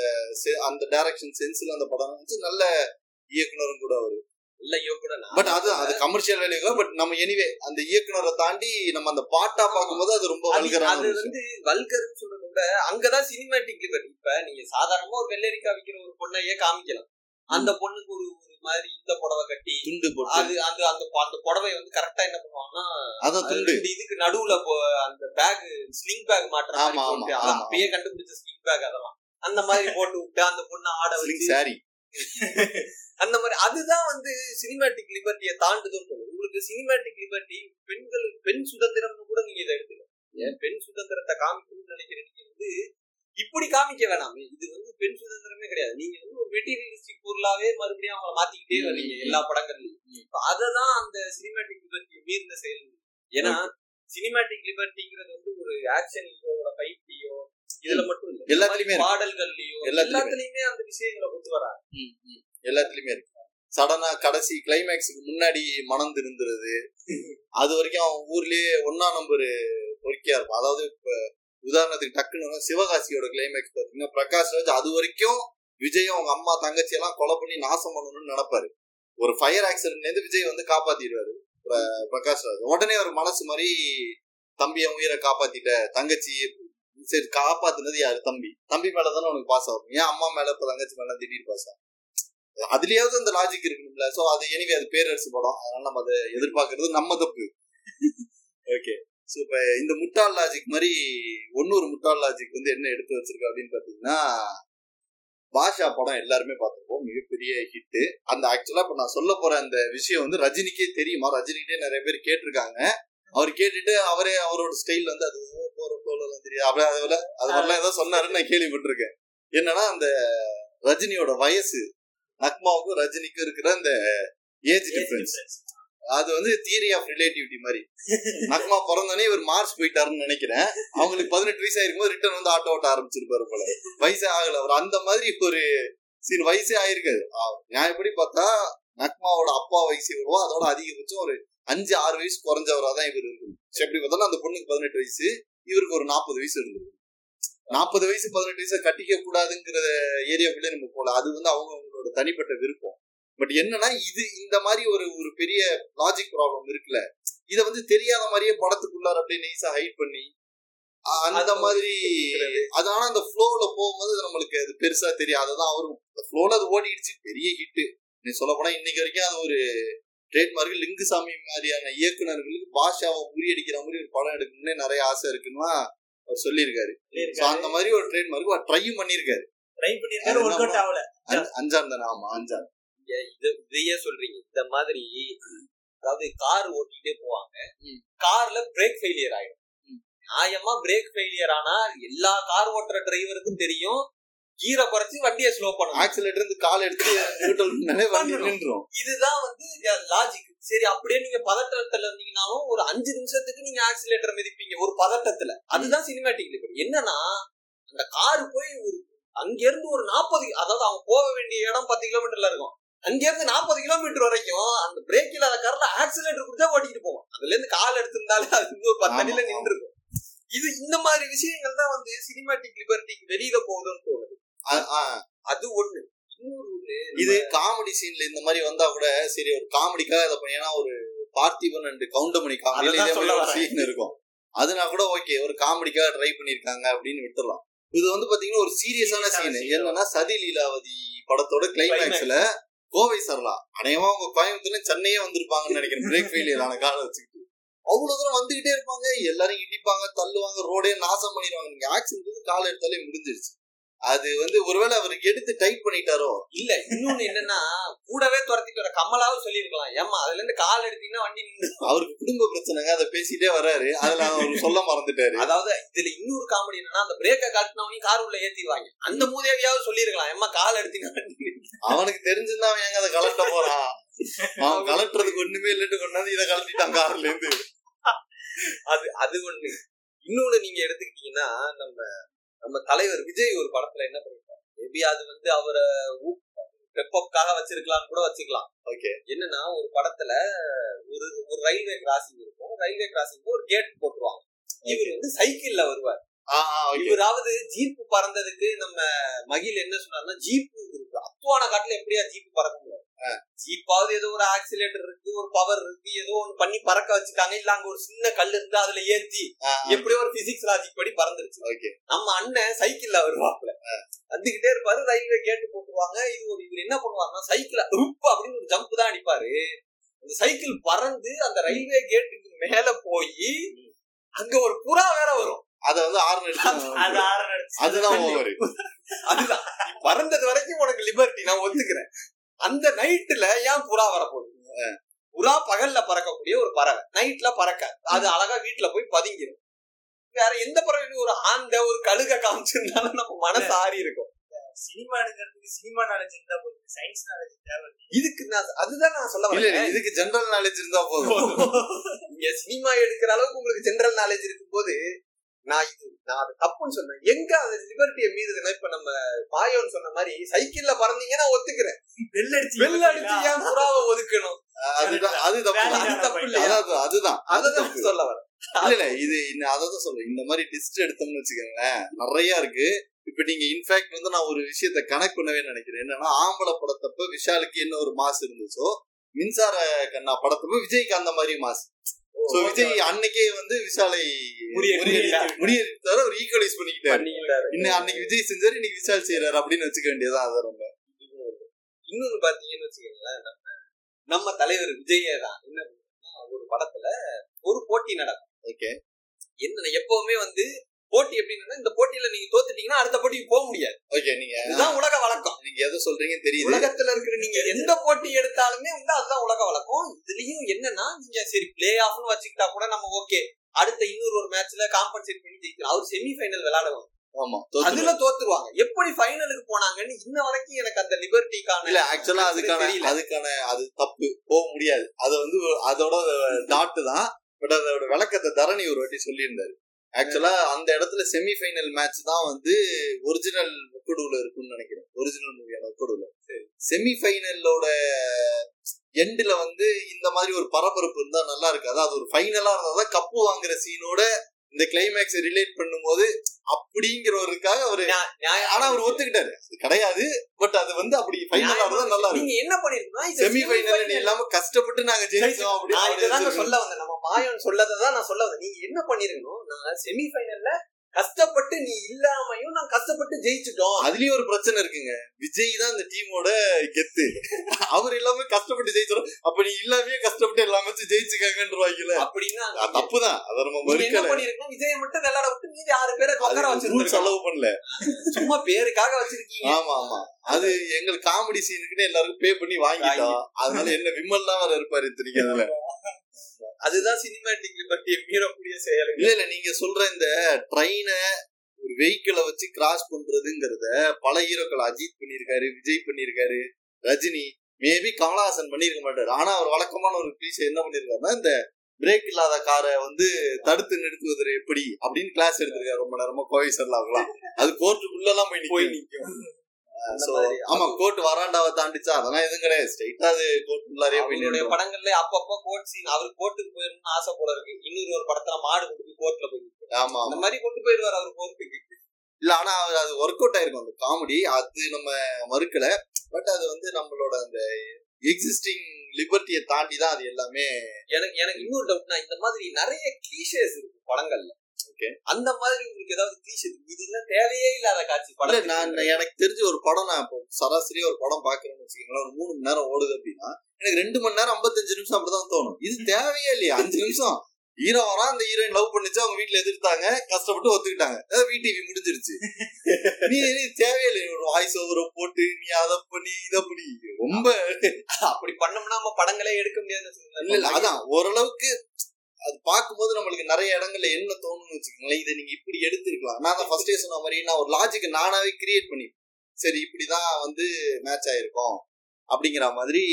அந்த டைரக்ஷன் சென்ஸ்ல அந்த படம் வந்து நல்ல இயக்குனரும் கூட அவரு. இல்ல இயக்குனர் பட் அது அது கமர்ஷியல் வேலையோ பட் நம்ம எனிவே அந்த இயக்குனரை தாண்டி நம்ம அந்த பாட்டா பார்க்கும்போது அது ரொம்ப அது வல்கரான அது வந்து வல்கர்னு சொல்றத அங்கதான் சினிமேட்டிக் லிபர்ட்டி இப்ப நீங்க சாதாரணமா ஒரு வெள்ளரிக்கா விக்கிற ஒரு பொண்ணையே காமிக்கலாம். அந்த பொண்ணுக்கு ஒரு மாதிரி இந்த புடவை கட்டி துண்டு அது அந்த அந்த அந்த புடவை வந்து கரெக்டா என்ன பண்ணுவாங்கன்னா அதான் அது துண்டு. இதுக்கு நடுவுல அந்த பேக் ஸ்லிங் பேக் மாட்டுற மாதிரி ஆமா, ஆமா, போட்டு அது ஆமா. அப்பயே கண்டுபிடிச்ச ஸ்லிங் பேக் அதெல்லாம். அந்த மாதிரி போட்டு விட்டு அந்த பொண்ணை ஆட வச்சு சாரி [LAUGHS] அந்த மாதிரி அதுதான் வந்து சினிமேட்டிக் லிபர்ட்டியை தாண்டுதுன்னு சொல்லுவோம். உங்களுக்கு சினிமேட்டிக் லிபர்ட்டி பெண்கள் பெண் சுதந்திரம்னு கூட நீங்க இதை எடுத்துக்கலாம் ஏன்? பெண் சுதந்திரத்தை காமிக்கணும்னு நினைக்கிற நீங்க வந்து இப்படி காமிக்க வேணாமே. இது வந்து பெண் சுதந்திரமே கிடையாது. நீங்க வந்து ஒரு மெட்டீரியலிஸ்டிக் பொருளாவே மறுபடியும் அவங்கள மாத்திக்கிட்டே வர்றீங்க எல்லா படங்கள்லயும். அததான் அந்த சினிமேட்டிக் லிபர்ட்டி மீறின செயல். ஏன்னா சினிமேட்டிக் லிபர்ட்டிங்கிறது வந்து ஒரு ஆக்ஷன் ஹீரோட ஃபைட்லயோ இதுல மட்டும் இல்ல. எல்லாத்துலயுமே இருக்கு. பாடல்கள்லயோ எல்லாத்துலயுமே. அந்த விஷயங்களை கொண்டு வராங்க. எல்லாத்துலயுமே இருக்கு சடனா கடைசி கிளைமேக்ஸுக்கு முன்னாடி மனம் திருந்துறது. அது வரைக்கும் அவன் ஊர்லயே ஒன்னா நம்பர் பொறுக்கியா இருக்கும் அதாவது இப்ப உதாரணத்துக்கு டக்குன்னு சிவகாசியோட கிளைமேக்ஸ் பாத்தீங்கன்னா பிரகாஷ் ராஜ் அது வரைக்கும் விஜய் அவங்க அம்மா தங்கச்சி எல்லாம் கொலை பண்ணி நாசம் பண்ணணும்னு நினைப்பாரு. ஒரு ஃபயர் ஆக்சிடென்ட்லேருந்து விஜய் வந்து காப்பாத்திடுவாரு பிரகாஷ் ராஜ். உடனே ஒரு மனசு மாதிரி தம்பி என் உயிரை காப்பாத்திட்ட தங்கச்சி சரி காப்பாத்துனது யாரு? தம்பி. தம்பி மேல தானே உனக்கு பாஸ் ஆகும் ஏன் அம்மா மேல இப்ப தங்கச்சி மேல திடீர் பாஸ் ஆகும் அதுலயாவது அந்த லாஜிக் இருக்கணும்ல. சோ அது எனிவே அது பேரரசு படம். அதனால நம்ம அதை எதிர்பார்க்கறது நம்ம தப்பு. [LAUGHS] ஓகே ஸோ இப்ப இந்த முட்டாள் லாஜிக் மாதிரி ஒன்னொரு முட்டாள் லாஜிக் வந்து என்ன எடுத்து வச்சிருக்கா அப்படின்னு பாத்தீங்கன்னா பாஷா படம் எல்லாருமே பார்த்திருப்போம். மிகப்பெரிய ஹிட் அந்த ஆக்சுவலா இப்ப நான் சொல்ல போற அந்த விஷயம் வந்து ரஜினிக்கே தெரியுமா? ரஜினிகிட்டே நிறைய பேர் கேட்டிருக்காங்க. அவர் கேட்டுட்டு அவரே அவரோட ஸ்டைல் வந்து அது போற போல தெரியும் அப்படியே அதில் அது மாதிரிலாம் ஏதோ சொன்னாருன்னு நான் கேள்விப்பட்டிருக்கேன். என்னன்னா அந்த ரஜினியோட வயசு நக்மாவுக்கும் ரஜினிக்கும் இருக்கிற அந்த ஏஜ் டிஃபரன்ஸ் அது வந்து தியரி ஆஃப் ரிலேட்டிவிட்டி மாதிரி. நக்மா பிறந்தோடனே இவர் மார்ச் போயிட்டாருன்னு நினைக்கிறேன். அவங்களுக்கு பதினெட்டு வயசு ஆயிருக்கும் ரிட்டர்ன் வந்து ஆட்டோ ஓட்ட ஆரம்பிச்சிருப்பாரு போல. வயசே ஆகல. அவர் அந்த மாதிரி ஒரு சீன் வயசே ஆயிருக்காது எப்படி பார்த்தா நக்மாவோட அப்பா வயசு எவ்வளவோ அதோட அதிகபட்சம் ஒரு அஞ்சு ஆறு வயசு குறைஞ்சவரா தான் இவர் இருக்கணும் சரி, எப்படி பார்த்தாலும் அந்த பொண்ணுக்கு பதினெட்டு வயசு இவருக்கு ஒரு நாற்பது வயசு இருந்திருக்கும் நாற்பது வயசு பதினெட்டு வயசை கட்டிக்க கூடாதுங்கிற ஏரியாக்குள்ளே நம்ம போல அது வந்து அவங்க அவங்களோட தனிப்பட்ட விருப்பம். பட் என்னன்னா இது இந்த மாதிரி ஒரு ஒரு பெரிய லாஜிக் ப்ராப்ளம் இருக்குல்ல. இத வந்து தெரியாத மாதிரியே படத்துக்குள்ளார அப்படியே நைஸா ஹைட் பண்ணி அந்த மாதிரி அது ஆனா அந்த ஃப்ளோல போகும்போது நம்மளுக்கு அது பெருசா தெரியும் அதுதான் அவரும் ஃப்ளோல அது ஓடிடுச்சு. பெரிய ஹிட் நீ சொல்ல போனா இன்னைக்கு வரைக்கும் அது ஒரு ட்ரேட்மார்க் லிங்குசாமி மாதிரியான இயக்குனர்களுக்கு பாஷாவை முறியடிக்கிற மாதிரி ஒரு படம் எடுக்கணும்னே நிறைய ஆசை இருக்குன்னு அவர் சொல்லியிருக்காரு. அந்த மாதிரி ஒரு ட்ரேட்மார்க் ட்ரையும் பண்ணியிருக்காரு. ட்ரை பண்ணிருக்காரு ஒர்க் அவுட் ஆகல. அஞ்ச- அஞ்சாம் தானே? ஆமா அஞ்சாம் இது இதையே சொல்றீங்க. இந்த மாதிரி அதாவது கார் ஓட்டிட்டே போவாங்க. கார்ல பிரேக் ஃபெயிலியர் ஆயிடும். நியாயமா பிரேக் ஃபெயிலியர் ஆனா எல்லா கார் ஓட்டுற டிரைவருக்கும் தெரியும். கீரை குறைச்சு வண்டியை ஸ்லோ பண்ணணும். ஆக்சிலேட்டர் இருந்து கால் எடுத்து. நின்றும் இதுதான் வந்து லாஜிக் சரி அப்படியே நீங்க பதட்டத்துல இருந்தீங்கனாலும் ஒரு அஞ்சு நிமிஷத்துக்கு நீங்க ஆக்சிலேட்டர் மிதிப்பீங்க. ஒரு பதட்டத்துல. அதுதான் சினிமேட்டிக் என்னன்னா அந்த கார் போய் ஒரு அங்க இருந்து ஒரு நாற்பது அதாவது அவங்க போக வேண்டிய இடம் பத்து கிலோமீட்டர்ல இருக்கும். அங்க இருந்து நாற்பது கிலோமீட்டர் வரைக்கும் அந்த பிரேக் இல்லாத கார்ல ஆக்சிலேட்டர் கொடுத்தா ஓட்டிட்டு போவோம் அதுல இருந்து கால் எடுத்திருந்தாலே அது வந்து ஒரு பத்து அடியில. நின்று இருக்கும் இது இந்த மாதிரி விஷயங்கள் தான் வந்து சினிமேட்டிக் லிபர்ட்டிக்கு வெளியில போகுதுன்னு தோணுது. அது ஒண்ணு. இன்னொரு இது காமெடி சீன்ல இந்த மாதிரி வந்தா கூட சரி ஒரு காமெடிக்காக இதை ஏன்னா ஒரு பார்த்திபன் அண்ட் கவுண்டமணி வரேன். சீன் இருக்கும். அதுனா கூட ஓகே ஒரு காமெடிக்காக ட்ரை பண்ணிருக்காங்க அப்படின்னு விட்டுறலாம். இது வந்து பாத்தீங்கன்னா ஒரு சீரியஸான சீன். என்னன்னா சதி லீலாவதி படத்தோட கிளைமேக்ஸ்ல கோவை சரலா அநேகமா அவங்க கோயம்புத்தூர்ல சென்னையே வந்திருப்பாங்கன்னு நினைக்கிறேன். [LAUGHS] பிரேக் ஃபெயிலியர் ஆன காலம் வச்சுக்கிட்டு. அவ்வளவு தூரம் வந்துகிட்டே இருப்பாங்க. எல்லாரும் இடிப்பாங்க தள்ளுவாங்க ரோடே நாசம் பண்ணிடுவாங்க. நீங்க ஆக்சிடென்ட் கால் எடுத்தாலே முடிஞ்சிருச்சு. அது வந்து ஒருவேளை அவருக்கு எடுத்து டைட் பண்ணிட்டாரோ? இல்ல இன்னொன்னு என்னன்னா கூடவே துரத்திட்டு வர கமலாவும் சொல்லியிருக்கலாம். ஏமா அதுல இருந்து கால் எடுத்தீங்கன்னா வண்டி அவருக்கு குடும்ப பிரச்சனைங்க அதை பேசிட்டே வர்றாரு அதுல அவர் சொல்ல மறந்துட்டாரு. அதாவது இதுல இன்னொரு காமெடி என்னன்னா அந்த பிரேக்க கழட்டினவனையும் கார் உள்ள ஏத்திடுவாங்க. அந்த மூதேவியாவது சொல்லியிருக்கலாம். ஏமா கால் எடுத்தீங்கன்னா. அவனுக்கு தெரிஞ்சிருந்தா அவன் ஏங்க அதை கலட்ட போறான் அவன் கலட்டுறதுக்கு ஒண்ணுமே இல்லைன்னு கொண்டாந்து இதை கலட்டிட்டான் கார்ல இருந்து. அது அது ஒண்ணு. இன்னொன்னு நீங்க எடுத்துக்கிட்டீங்கன்னா நம்ம நம்ம தலைவர் விஜய் ஒரு படத்துல என்ன பண்ணிருக்காரு? மேபி அது வந்து அவரை பெப்பப்காக வச்சிருக்கலாம்னு கூட வச்சுக்கலாம். ஓகே என்னன்னா ஒரு படத்துல ஒரு ஒரு ரயில்வே கிராசிங் இருக்கும். ரயில்வே கிராசிங் ஒரு கேட் போட்டுருவாங்க. இவர் வந்து சைக்கிள்ல வருவார். இவராவது ஜீப் பறந்ததுக்கு நம்ம மகிழ் என்ன சொன்னார்னா ஜீப் இருக்கு. அத்துவான காட்டுல எப்படியா ஜீப் பறக்க முடியாது ஜீப்பாவது ஏதோ ஒரு ஆக்சிலேட்டர் இருக்கு ஒரு பவர் இருக்கு ஏதோ ஒண்ணு பண்ணி பறக்க வச்சுட்டாங்க. இல்ல அங்க ஒரு சின்ன கல் இருந்து அதுல ஏத்தி எப்படியோ ஒரு பிசிக்ஸ் லாஜிக் படி பறந்துருச்சு. நம்ம அண்ணன் சைக்கிள்ல வருவாப்ல வந்துகிட்டே இருப்பாரு ரயில்வே கேட்டு போட்டுருவாங்க. இது ஒரு இவர் என்ன பண்ணுவாருன்னா சைக்கிள உப் அப்படின்னு ஒரு ஜம்ப் தான் அடிப்பாரு. அந்த சைக்கிள் பறந்து அந்த ரயில்வே கேட்டுக்கு மேல போய் அங்க ஒரு புறா வேற வரும். அத வந்து ஆறு நடிச்சு அதுதான் ஓவர் அதுதான். பறந்தது வரைக்கும் உனக்கு லிபர்ட்டி நான் ஒத்துக்கிறேன். அந்த நைட்டுல ஏன் புறா வரப்போகுது? புறா பகல்ல பறக்கக்கூடிய ஒரு பறவை. நைட்ல பறக்க. அது அழகா வீட்டுல போய் பதுங்கிடும் வேற எந்த பறவையும் ஒரு ஆந்த ஒரு கழுக காமிச்சிருந்தாலும் நம்ம மனசு ஆறி இருக்கும். சினிமா எடுக்கிறதுக்கு சினிமா நாலேஜ் இருந்தா போதும். சயின்ஸ் நாலேஜ் தேவை இதுக்கு நான் அதுதான் நான் சொல்ல வரேன். இதுக்கு ஜெனரல் நாலேஜ் இருந்தா போதும். [LAUGHS] நீங்க சினிமா எடுக்கிற அளவுக்கு உங்களுக்கு ஜெனரல் நாலேஜ் இருக்கும் போது நான் இது நான் அது தப்புன்னு சொன்னேன் எங்க அந்த லிபர்ட்டியை மீறுதுன்னா இப்ப நம்ம மாயோன்னு சொன்ன மாதிரி சைக்கிள்ல பறந்தீங்கன்னா ஒத்துக்கிறேன். வெள்ள அடிச்சு வெள்ள அடிச்சு ஏன் புறாவை ஒதுக்கணும். அதுதான் அது தப்பு. அது தப்பு? அதான் அதுதான். அது அதுதான் தப்பு. சொல்ல வரேன். இல்ல இல்ல இது அதான் சொல்றேன். இந்த மாதிரி லிஸ்ட் எடுத்தோம்னு வச்சுக்கோங்களேன் நிறைய இருக்கு. இப்ப நீங்க இன்ஃபேக்ட் வந்து நான் ஒரு விஷயத்த கனெக்ட் பண்ணவே நினைக்கிறேன். என்னன்னா ஆம்பளை படத்தப்ப விஷாலுக்கு என்ன ஒரு மாசு இருந்துச்சோ மின்சார கண்ணா படத்தப்ப விஜய்க்கு அந்த மாதிரி மாசு. சோ விஜய் அன்னைக்கே வந்து விஷாலை முறியடித்தார். அவர் ஈக்குவலைஸ் பண்ணிக்கிட்டாரு. இன்னும் அன்னைக்கு விஜய் செஞ்சாரு இன்னைக்கு விஷால் செய்யறாரு அப்படின்னு வச்சுக்க வேண்டியதான் அதை ரொம்ப. இன்னொன்னு பாத்தீங்கன்னு வச்சுக்கோங்களேன் நம்ம நம்ம தலைவர் விஜயே தான். என்ன ஒரு படத்துல ஒரு போட்டி நடக்கும். ஓகே என்ன எப்பவுமே வந்து போட்டி எப்படின்னா இந்த போட்டியில நீங்க தோத்துட்டீங்கன்னா அடுத்த போட்டிக்கு போக முடியாது. ஓகே நீங்க இதுதான் உலக வழக்கம். நீங்க எதை சொல்றீங்கன்னு தெரியுது. உலகத்துல இருக்கிற நீங்க எந்த போட்டி எடுத்தாலுமே வந்து அதுதான் உலக வழக்கம். இதுலயும் என்னன்னா நீங்க சரி பிளே ஆஃப்னு வச்சுக்கிட்டா கூட நம்ம ஓகே அடுத்த இன்னொரு ஒரு மேட்ச்ல காம்பன்சேட் பண்ணி ஜெயிக்கலாம். அவர் செமி ஃபைனல் விளையாடுவாங்க ஆமா அதுல தோத்துருவாங்க. எப்படி ஃபைனலுக்கு போனாங்கன்னு இன்ன வரைக்கும் எனக்கு அந்த லிபர்ட்டிக்கான இல்ல ஆக்சுவலா அதுக்கான அதுக்கான அது தப்பு போக முடியாது. அது வந்து அதோட டாட்டு தான். பட் அதோட விளக்கத்தை தரணி ஒரு வாட்டி சொல்லியிருந்தாரு. ஆக்சுவலா அந்த இடத்துல செமி ஃபைனல் மேட்ச் தான் வந்து ஒரிஜினல் ஒக்கடுல இருக்கும்னு நினைக்கிறேன். ஒரிஜினல் மூவியான ஒக்கடுல செமி ஃபைனலோட எண்டுல வந்து இந்த மாதிரி ஒரு பரபரப்பு இருந்தா நல்லா இருக்கு அதாவது ஒரு ஃபைனலா இருந்தாதான் கப்பு வாங்குற சீனோட இந்த கிளைமேக்ஸ் ரிலேட் பண்ணும்போது அப்படிங்கிறவருக்காக அவரு. ஆனா அவர் ஒத்துக்கிட்டாரு அது கிடையாது பட் அது வந்து அப்படி ஃபைனல் ஆனதான் நல்லா இருக்கும் நீங்க என்ன பண்ணிருக்கீங்கன்னா இது செமி ஃபைனல். இல்லாம கஷ்டப்பட்டு நாங்க ஜெயிச்சோம் அப்படி நான் அப்படி இதுதாங்க வச்சிருக்கோம். சொல்ல வந்தேன் நம்ம மாயன் சொல்லதான் நான் சொல்ல வந்தேன் நீங்க என்ன பண்ணிருக்கணும் நான் செமி ஃபைனல்ல கஷ்டப்பட்டு நீ இல்லாமையும் நான் கஷ்டப்பட்டு ஜெயிச்சுட்டோம். அதுலயும் ஒரு பிரச்சனை இருக்குங்க. விஜய் தான் இந்த டீமோட கெத்து. அவர் இல்லாம கஷ்டப்பட்டு ஜெயிச்சிடும் அப்ப நீ இல்லாமே கஷ்டப்பட்டு எல்லாமே ஜெயிச்சுக்காங்கன்றவாங்கல அப்படின்னா தப்புதான். அதை நம்ம மறுக்கல. விஜய மட்டும் விளையாட விட்டு மீதி ஆறு பேரை உட்கார வச்சிருக்கோம் அலோவ் பண்ணல. சும்மா பேருக்காக வச்சிருக்கீங்க. ஆமா ஆமா. அது எங்களுக்கு காமெடி சீனுக்குன்னு எல்லாருக்கும் பே பண்ணி வாங்கிட்டோம். அதனால என்ன விமல் தான் வேற இருப்பாரு இத்தனைக்கு அதுல அதுதான் சினிமேட்டிக் லிபர்ட்டியை மீறக்கூடிய செயல். இல்ல இல்ல நீங்க சொல்ற இந்த ட்ரெயினை ஒரு வெஹிக்கிளை வச்சு கிராஸ் பண்றதுங்கிறத பல ஹீரோக்கள் அஜித் பண்ணிருக்காரு விஜய் பண்ணிருக்காரு ரஜினி மேபி கமலஹாசன் பண்ணிருக்க மாட்டாரு. ஆனா அவர் வழக்கமான ஒரு பீஸ் என்ன பண்ணிருக்காருன்னா இந்த பிரேக் இல்லாத காரை வந்து தடுத்து நிறுத்துவது எப்படி அப்படின்னு கிளாஸ் எடுத்திருக்காரு. ரொம்ப நேரமா கோவை சர்லாவுலாம் அது கோர்ட்டுக்குள்ள எல்லாம் போய் போய் so, ஆமா கோர்ட் வராண்டாவை தாண்டிச்சா அதெல்லாம் எதுவும் கிடையாது. ஸ்ட்ரைட்டா அது கோர்ட் உள்ளாரே போய். படங்கள்ல அப்பப்போ கோர்ட் சீன் அவர் கோர்ட்டுக்கு போயிடணும்னு ஆசை போல இருக்கு. இன்னொரு ஒரு படத்துல மாடு கொண்டு போய் கோர்ட்ல போய். ஆமா அந்த மாதிரி கொண்டு போயிருவார் அவர் கோர்ட்டுக்கு இல்ல ஆனா அது- அது ஒர்க் அவுட் ஆயிருக்கும். அந்த காமெடி அது நம்ம மறுக்கல. பட் அது வந்து நம்மளோட அந்த எக்ஸிஸ்டிங் லிபர்ட்டியை தாண்டி தான் அது எல்லாமே எனக்கு எனக்கு இன்னொரு டவுட்னா இந்த மாதிரி நிறைய கிளீஷேஸ் இருக்கு படங்கள்ல. அந்த மாதிரி உங்களுக்கு ஏதாவது கிளீஷே இதுல தேவையே இல்லாத காட்சி படம். நான் எனக்கு தெரிஞ்ச ஒரு படம் நான் இப்போ சராசரியா ஒரு படம் பாக்குறேன்னு வச்சுக்கோங்களேன். ஒரு மூணு மணி நேரம் ஓடுது அப்படின்னா எனக்கு ரெண்டு மணி நேரம் ஐம்பத்தஞ்சு நிமிஷம் அப்படிதான் தோணும். இது தேவையே இல்லையா. அஞ்சு நிமிஷம். ஹீரோ வரா அந்த ஹீரோயின் லவ் பண்ணிச்சு அவங்க வீட்டுல எதிர்த்தாங்க. கஷ்டப்பட்டு ஒத்துக்கிட்டாங்க. விடிவி முடிஞ்சிருச்சு. [LAUGHS] நீ தேவையில்லை ஒரு வாய்ஸ் ஓவரை போட்டு நீ அதை பண்ணி இதை பண்ணி. ரொம்ப அப்படி பண்ணோம்னா நம்ம படங்களே எடுக்க முடியாதுன்னு இல்ல. அதான். ஓரளவுக்கு அது பார்க்கும்போது நம்மளுக்கு நிறைய இடங்கள்ல என்ன தோணும்னு வச்சுக்கோங்களேன். இதை நீங்க இப்படி எடுத்திருக்கலாம். நான் தான் ஃபர்ஸ்டே சொன்ன மாதிரி நான் ஒரு லாஜிக் நானாவே கிரியேட் பண்ணி சரி இப்படிதான் வந்து மேட்ச் ஆயிருக்கும் அப்படிங்கிற மாதிரி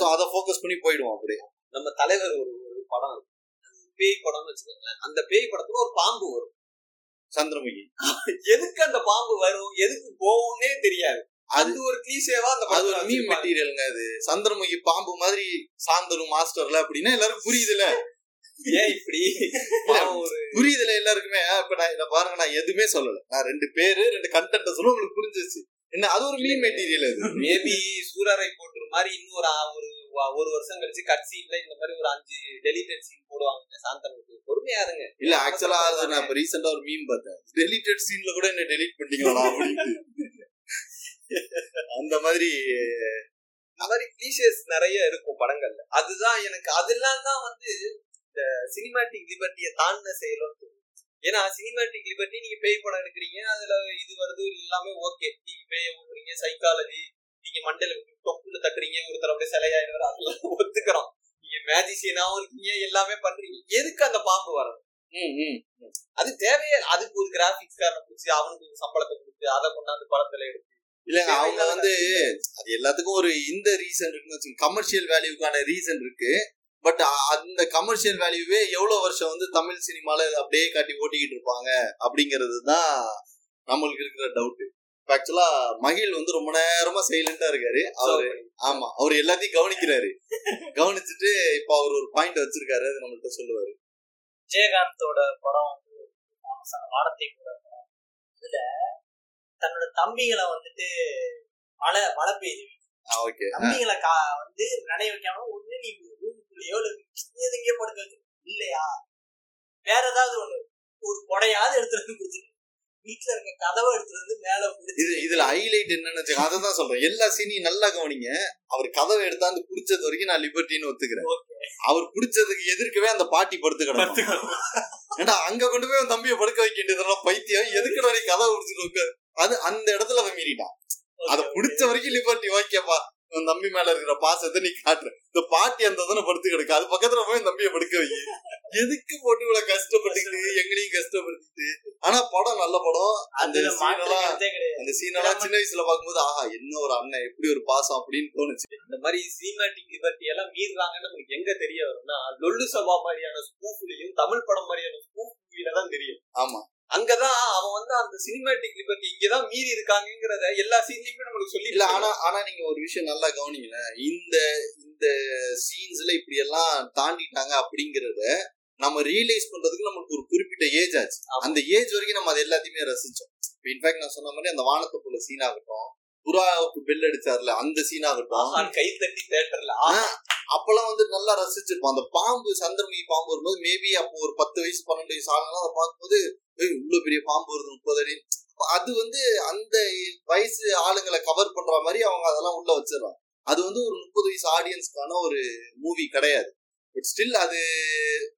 சோ அதை ஃபோக்கஸ் பண்ணி போயிடுவோம் அப்படியே. நம்ம தலைவர் ஒரு ஒரு படம். பேய் படம்னு வச்சுக்கோங்களேன். அந்த பேய் படத்துல ஒரு பாம்பு வரும். சந்திரமுகி. எதுக்கு அந்த பாம்பு வரும்? எதுக்கு போகும்னே தெரியாது. அது ஒரு கிளீஷேவா அந்த அது ஒரு வச்சிருப்பாங்க. மெட்டீரியலுங்க அது. சந்திரமுகி பாம்பு மாதிரி சாந்தரும் மாஸ்டர்ல அப்படின்னா எல்லாருக்கும் புரியுதுல ஏன் இப்படி? புரியுதுல எல்லாருக்குமே. இப்ப நான் இதை பாருங்க நான் எதுவுமே சொல்லல. நான் ரெண்டு பேரு ரெண்டு கண்டென்ட் சொல்ல உங்களுக்கு புரிஞ்சிச்சு என்ன அது ஒரு மீம் மெட்டீரியல் அது. மேபி சூரரை போட்டுற மாதிரி இன்னும் ஒரு ஒரு வருஷம் கழிச்சு கட் சீன்ல இந்த மாதிரி ஒரு அஞ்சு டெலிட்டட் சீன் போடுவாங்க. சாந்தனுக்கு பொறுமையா இருங்க. இல்ல ஆக்சுவலா அது நான் இப்ப ரீசெண்டா ஒரு மீம் பார்த்தேன். டெலிட்டட் சீன்ல கூட என்ன டெலீட் பண்ணிட்டீங்களா அப்படின்னு அந்த மாதிரி இந்த மாதிரி கிளீஷேஸ் நிறைய இருக்கும் படங்கள்ல. அதுதான் எனக்கு அதெல்லாம் தான் வந்து இந்த சினிமாட்டிக் லிபர்ட்டியை தாண்டின செயலும் ஏன்னா சினிமாட்டிக் லிபர்ட்டி நீங்க பேய் படம் எடுக்கிறீங்க அதுல இது வருது எல்லாமே ஓகே நீங்க பேய ஓடுறீங்க சைக்காலஜி நீங்க மண்டல தொப்புல தட்டுறீங்க ஒருத்தர் அப்படியே சிலையாயிடுவார் அதெல்லாம் ஒத்துக்கிறோம். நீங்க மேஜிசியனாவும் இருக்கீங்க எல்லாமே பண்றீங்க. எதுக்கு அந்த பாம்பு ம். அது தேவையே அதுக்கு ஒரு கிராபிக்ஸ் காரனை பிடிச்சி அவனுக்கு சம்பளத்தை கொடுத்து அதை கொண்டாந்து படத்துல எடுத்து. இல்லங்க அவங்க வந்து அது எல்லாத்துக்கும் ஒரு இந்த ரீசன் இருக்குன்னு வச்சுங்க கமர்ஷியல் வேல்யூக்கான ரீசன் இருக்கு. பட் அந்த கமர்ஷியல் வேல்யூவே எவ்வளவு வருஷம் வந்து தமிழ் சினிமால அப்படியே காட்டி ஓட்டிக்கிட்டு இருப்பாங்க அப்படிங்கிறது தான் நம்மளுக்கு இருக்கிற டவுட் ஆக்சுவலா மகிழ் வந்து ரொம்ப நேரமா சைலண்டா இருக்காரு. அவரு ஆமா அவர் எல்லாத்தையும் கவனிக்கிறாரு. கவனிச்சுட்டு இப்ப அவர் ஒரு பாயிண்ட் வச்சிருக்காரு அது நம்மள்ட்ட சொல்லுவாரு. விஜயகாந்தோட படம் வந்து வானத்தை கூட. இதுல தன்னோட தம்பிகளை வந்துட்டு மழை மழை பெய்யுது. ஓகே தம்பிகளை வந்து நனைய வைக்காம ஒண்ணு நீ ரூமுக்குள்ளேயோ இல்ல எதுக்கே படுக்க வச்சு இல்லையா? வேற ஏதாவது ஒண்ணு. ஒரு கொடையாவது எடுத்துட்டு வந்து குடிச்சிரு வீட்டுல இருக்க கதவை எடுத்துட்டு வந்து மேல இது இதுல ஹைலைட் என்னன்னு அதை தான் சொல்றேன். எல்லா சீனையும் நல்லா கவனிங்க. அவர் கதவை எடுத்தாந்து குடிச்சது வரைக்கும் நான் லிபர்ட்டின்னு ஒத்துக்கிறேன். அவர் குடிச்சதுக்கு எதிர்க்கவே அந்த பாட்டி படுத்து கிடக்கும் ஏன்டா அங்க கொண்டு போய் தம்பியை படுக்க வைக்க வேண்டியதெல்லாம் பைத்தியம்? எதுக்குடா நீ கதவை குடிச்சிட்டு உட்காரு? அது அந்த இடத்துல அவன் மீறிட்டான். அத புடிச்ச வரைக்கும் லிபர்ட்டி ஓகேப்பா. உன் தம்பி மேல இருக்கிற பாசத்தை நீ காட்டுற? இந்த பாட்டி அந்த தானே படுத்து கிடக்கு. அது பக்கத்துல போய் தம்பியை படுக்க வை. எதுக்கு போட்டு இவ்வளவு கஷ்டப்பட்டுக்கிட்டு எங்களையும் கஷ்டப்படுத்திட்டு? ஆனா படம் நல்ல படம். அந்த சீனெல்லாம் அந்த சீனெல்லாம் சின்ன வயசுல பார்க்கும்போது ஆஹா என்ன ஒரு அண்ணன் எப்படி ஒரு பாசம் அப்படின்னு தோணுச்சு. இந்த மாதிரி சினிமாட்டிக் லிபர்ட்டி எல்லாம் மீறுறாங்கன்னு நமக்கு எங்க தெரிய வரும்னா லொல்லு சபா மாதிரியான ஸ்பூஃப்லயும் தமிழ் படம் மாதிரியான மூவில தான் தெரியும். ஆமா. அங்கதான் அவன் வந்து அந்த சினிமாட்டிக் லிபர்ட்டி இங்கதான் மீறி இருக்காங்கிறத எல்லா சீன்லயுமே நம்மளுக்கு சொல்லி இல்ல ஆனா ஆனா நீங்க ஒரு விஷயம் நல்லா கவனிங்களேன் இந்த இந்த சீன்ஸ்ல இப்படி எல்லாம் தாண்டிட்டாங்க அப்படிங்கறத நம்ம ரியலைஸ் பண்றதுக்கு நமக்கு ஒரு குறிப்பிட்ட ஏஜ் ஆச்சு. அந்த ஏஜ் வரைக்கும் நம்ம அது எல்லாத்தையுமே ரசிச்சோம். இன்ஃபேக்ட் நான் சொன்ன மாதிரி அந்த வானத்தை போல சீன் ஆகட்டும் புறாவுக்கு பெல் அடிச்சார்ல அந்த சீன் ஆகட்டும். கை தட்டி தேட்டர்ல அப்பெல்லாம் வந்து நல்லா ரசிச்சிருப்போம். அந்த பாம்பு சந்திரமுகி பாம்பு வரும்போது மேபி அப்போ ஒரு பத்து வயசு பன்னெண்டு வயசு ஆகலாம் அதை பார்க்கும்போது இவ்வளவு பெரிய பாம்பு வருது முப்பது அடி அது வந்து அந்த வயசு ஆளுங்களை கவர் பண்ற மாதிரி அவங்க அதெல்லாம் உள்ள வச்சிடறாங்க. அது வந்து ஒரு முப்பது வயசு ஆடியன்ஸ்க்கான ஒரு மூவி கிடையாது. பட் ஸ்டில் அது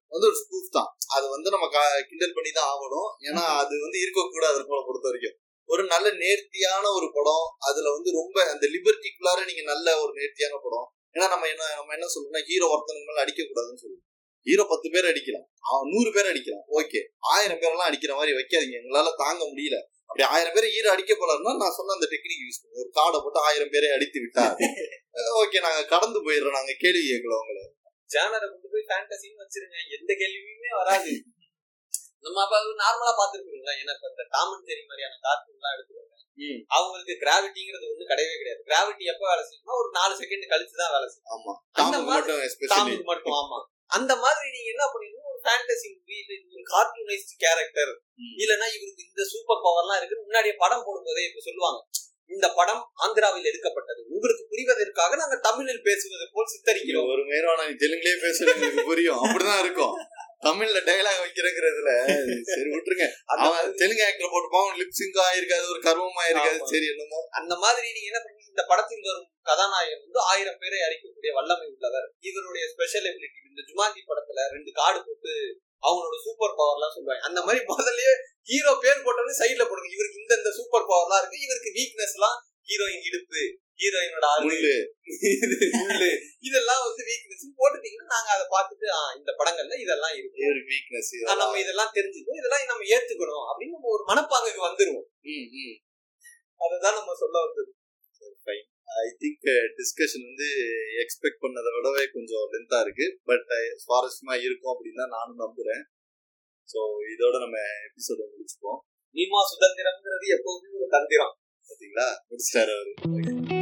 வந்து ஒரு ஸ்பூஃப் தான். அது வந்து நம்ம க- கிண்டல் பண்ணி தான் ஆகணும். ஏன்னா அது வந்து இருக்கக்கூடாது போல பொறுத்த வரைக்கும் ஒரு நல்ல நேர்த்தியான ஒரு படம் அதுல வந்து ரொம்ப அந்த லிபர்ட்டிக்குள்ளார நீங்க நல்ல ஒரு நேர்த்தியான படம். ஏன்னா நம்ம என்ன நம்ம என்ன சொல்றோம்னா ஹீரோ ஒருத்தனுக்கு மேல அடிக்க கூடாதுன்னு சொல்லுவோம். ஹீரோ பத்து பேர் அடிக்கலாம். நூறு பேர் அடிக்கலாம். ஓகே ஆயிரம் பேரெல்லாம் அடிக்கிற மாதிரி வைக்காதீங்க. எங்களால தாங்க முடியல. அப்படி ஆயிரம் பேர் ஹீரோ அடிக்க போலாருன்னா நான் சொன்ன அந்த டெக்னிக் யூஸ் பண்ணுவோம் ஒரு கார்டை போட்டு ஆயிரம் பேரை அடித்து விட்டார் [LAUGHS] ஓகே நாங்க கடந்து போயிடுறோம். நாங்க கேள்வி கேட்கல உங்களை. ஜானரை கொண்டு போய் ஃபேண்டசின்னு வச்சிருங்க. எந்த கேள்வியுமே வராது. நம்ம அப்ப நார்மலா பாத்துருக்கீங்களா ஏன்னா இப்ப இந்த டாமன் ஜெரி மாதிரியான கார்ட்டூன் எல்லாம் எடுத்துக்கோங்க. ம். அவங்களுக்கு கிராவிட்டிங்கிறது வந்து கிடையவே கிடையாது. கிராவிட்டி எப்ப வேலை செய்யும்னா ஒரு நாலு செகண்ட் கழிச்சு தான் வேலை செய்யும். ஆமா. மட்டும் ஆமா. அந்த மாதிரி நீங்க என்ன பண்ணீங்கன்னா ஒரு ஃபேண்டசி மூவி ஒரு கார்ட்டூனைஸ்ட் கேரக்டர் ம். இல்லனா இவருக்கு இந்த சூப்பர் பவர்லாம் இருக்கு முன்னாடியே படம் போடும்போதே இப்ப சொல்லுவாங்க. இந்த படம் ஆந்திராவில் எடுக்கப்பட்டது. உங்களுக்கு புரிவதற்காக நாங்க தமிழில் பேசுவது போல் சித்தரிக்கிறோம். ஒரு நீ தெலுங்குலயே பேசுறது புரியும். அப்படிதான் இருக்கும். தமிழ்ல டைலாக் வைக்கிறேங்கிறதுல சரி விட்டுருங்க. தெலுங்கு ஆக்டர் போட்டுப்பான் லிப்சிங்கும் ஆயிருக்காது ஒரு கர்வமா இருக்காது. சரி என்னமோ. அந்த மாதிரி நீங்க என்ன பண்ணீங்க? இந்த படத்தில் வரும் கதாநாயகன் வந்து ஆயிரம் பேரை அழிக்கக்கூடிய வல்லமை உள்ளவர். இவருடைய ஸ்பெஷல் எபிலிட்டி இந்த ஜுமாந்தி படத்துல ரெண்டு கார்டு போட்டு அவங்களோட சூப்பர் பவர் எல்லாம் சொல்லுவாங்க. அந்த மாதிரி முதல்லயே ஹீரோ பேர் போட்டோன்னு சைட்ல போடுங்க. இவருக்கு இந்த இந்த சூப்பர் பவர்லாம் இருக்கு. இவருக்கு வீக்னஸ் எல்லாம் ஹீரோயின் இடுப்பு ஹீரோயினோட முள்ளு. முள்ளு. இதெல்லாம் வந்து வீக்னஸ் போட்டுட்டீங்கன்னா நாங்க அதை பார்த்துட்டு இந்த படங்கள்ல இதெல்லாம் இருக்கு. இவருக்கு வீக்னஸ் நம்ம இதெல்லாம் தெரிஞ்சுக்கணும். இதெல்லாம் நம்ம ஏத்துக்கணும். அப்படின்னு நம்ம ஒரு மனப்பாங்குக்கு வந்துருவோம். அதுதான் நம்ம சொல்ல வந்தது. ஐ திங்க் டிஸ்கஷன் வந்து எக்ஸ்பெக்ட் பண்ணதை விடவே கொஞ்சம் லென்த்தாக இருக்கு. பட் uh, சுவாரஸ்யமா இருக்கும் அப்படின்னு தான் நானும் நம்புறேன். ஸோ இதோட நம்ம எபிசோட முடிச்சுப்போம் நீமா சுதந்திரம்ங்கிறது எப்பவுமே ஒரு தந்திரம். பாத்தீங்களா? முடிச்சிட்டாரு அவரு.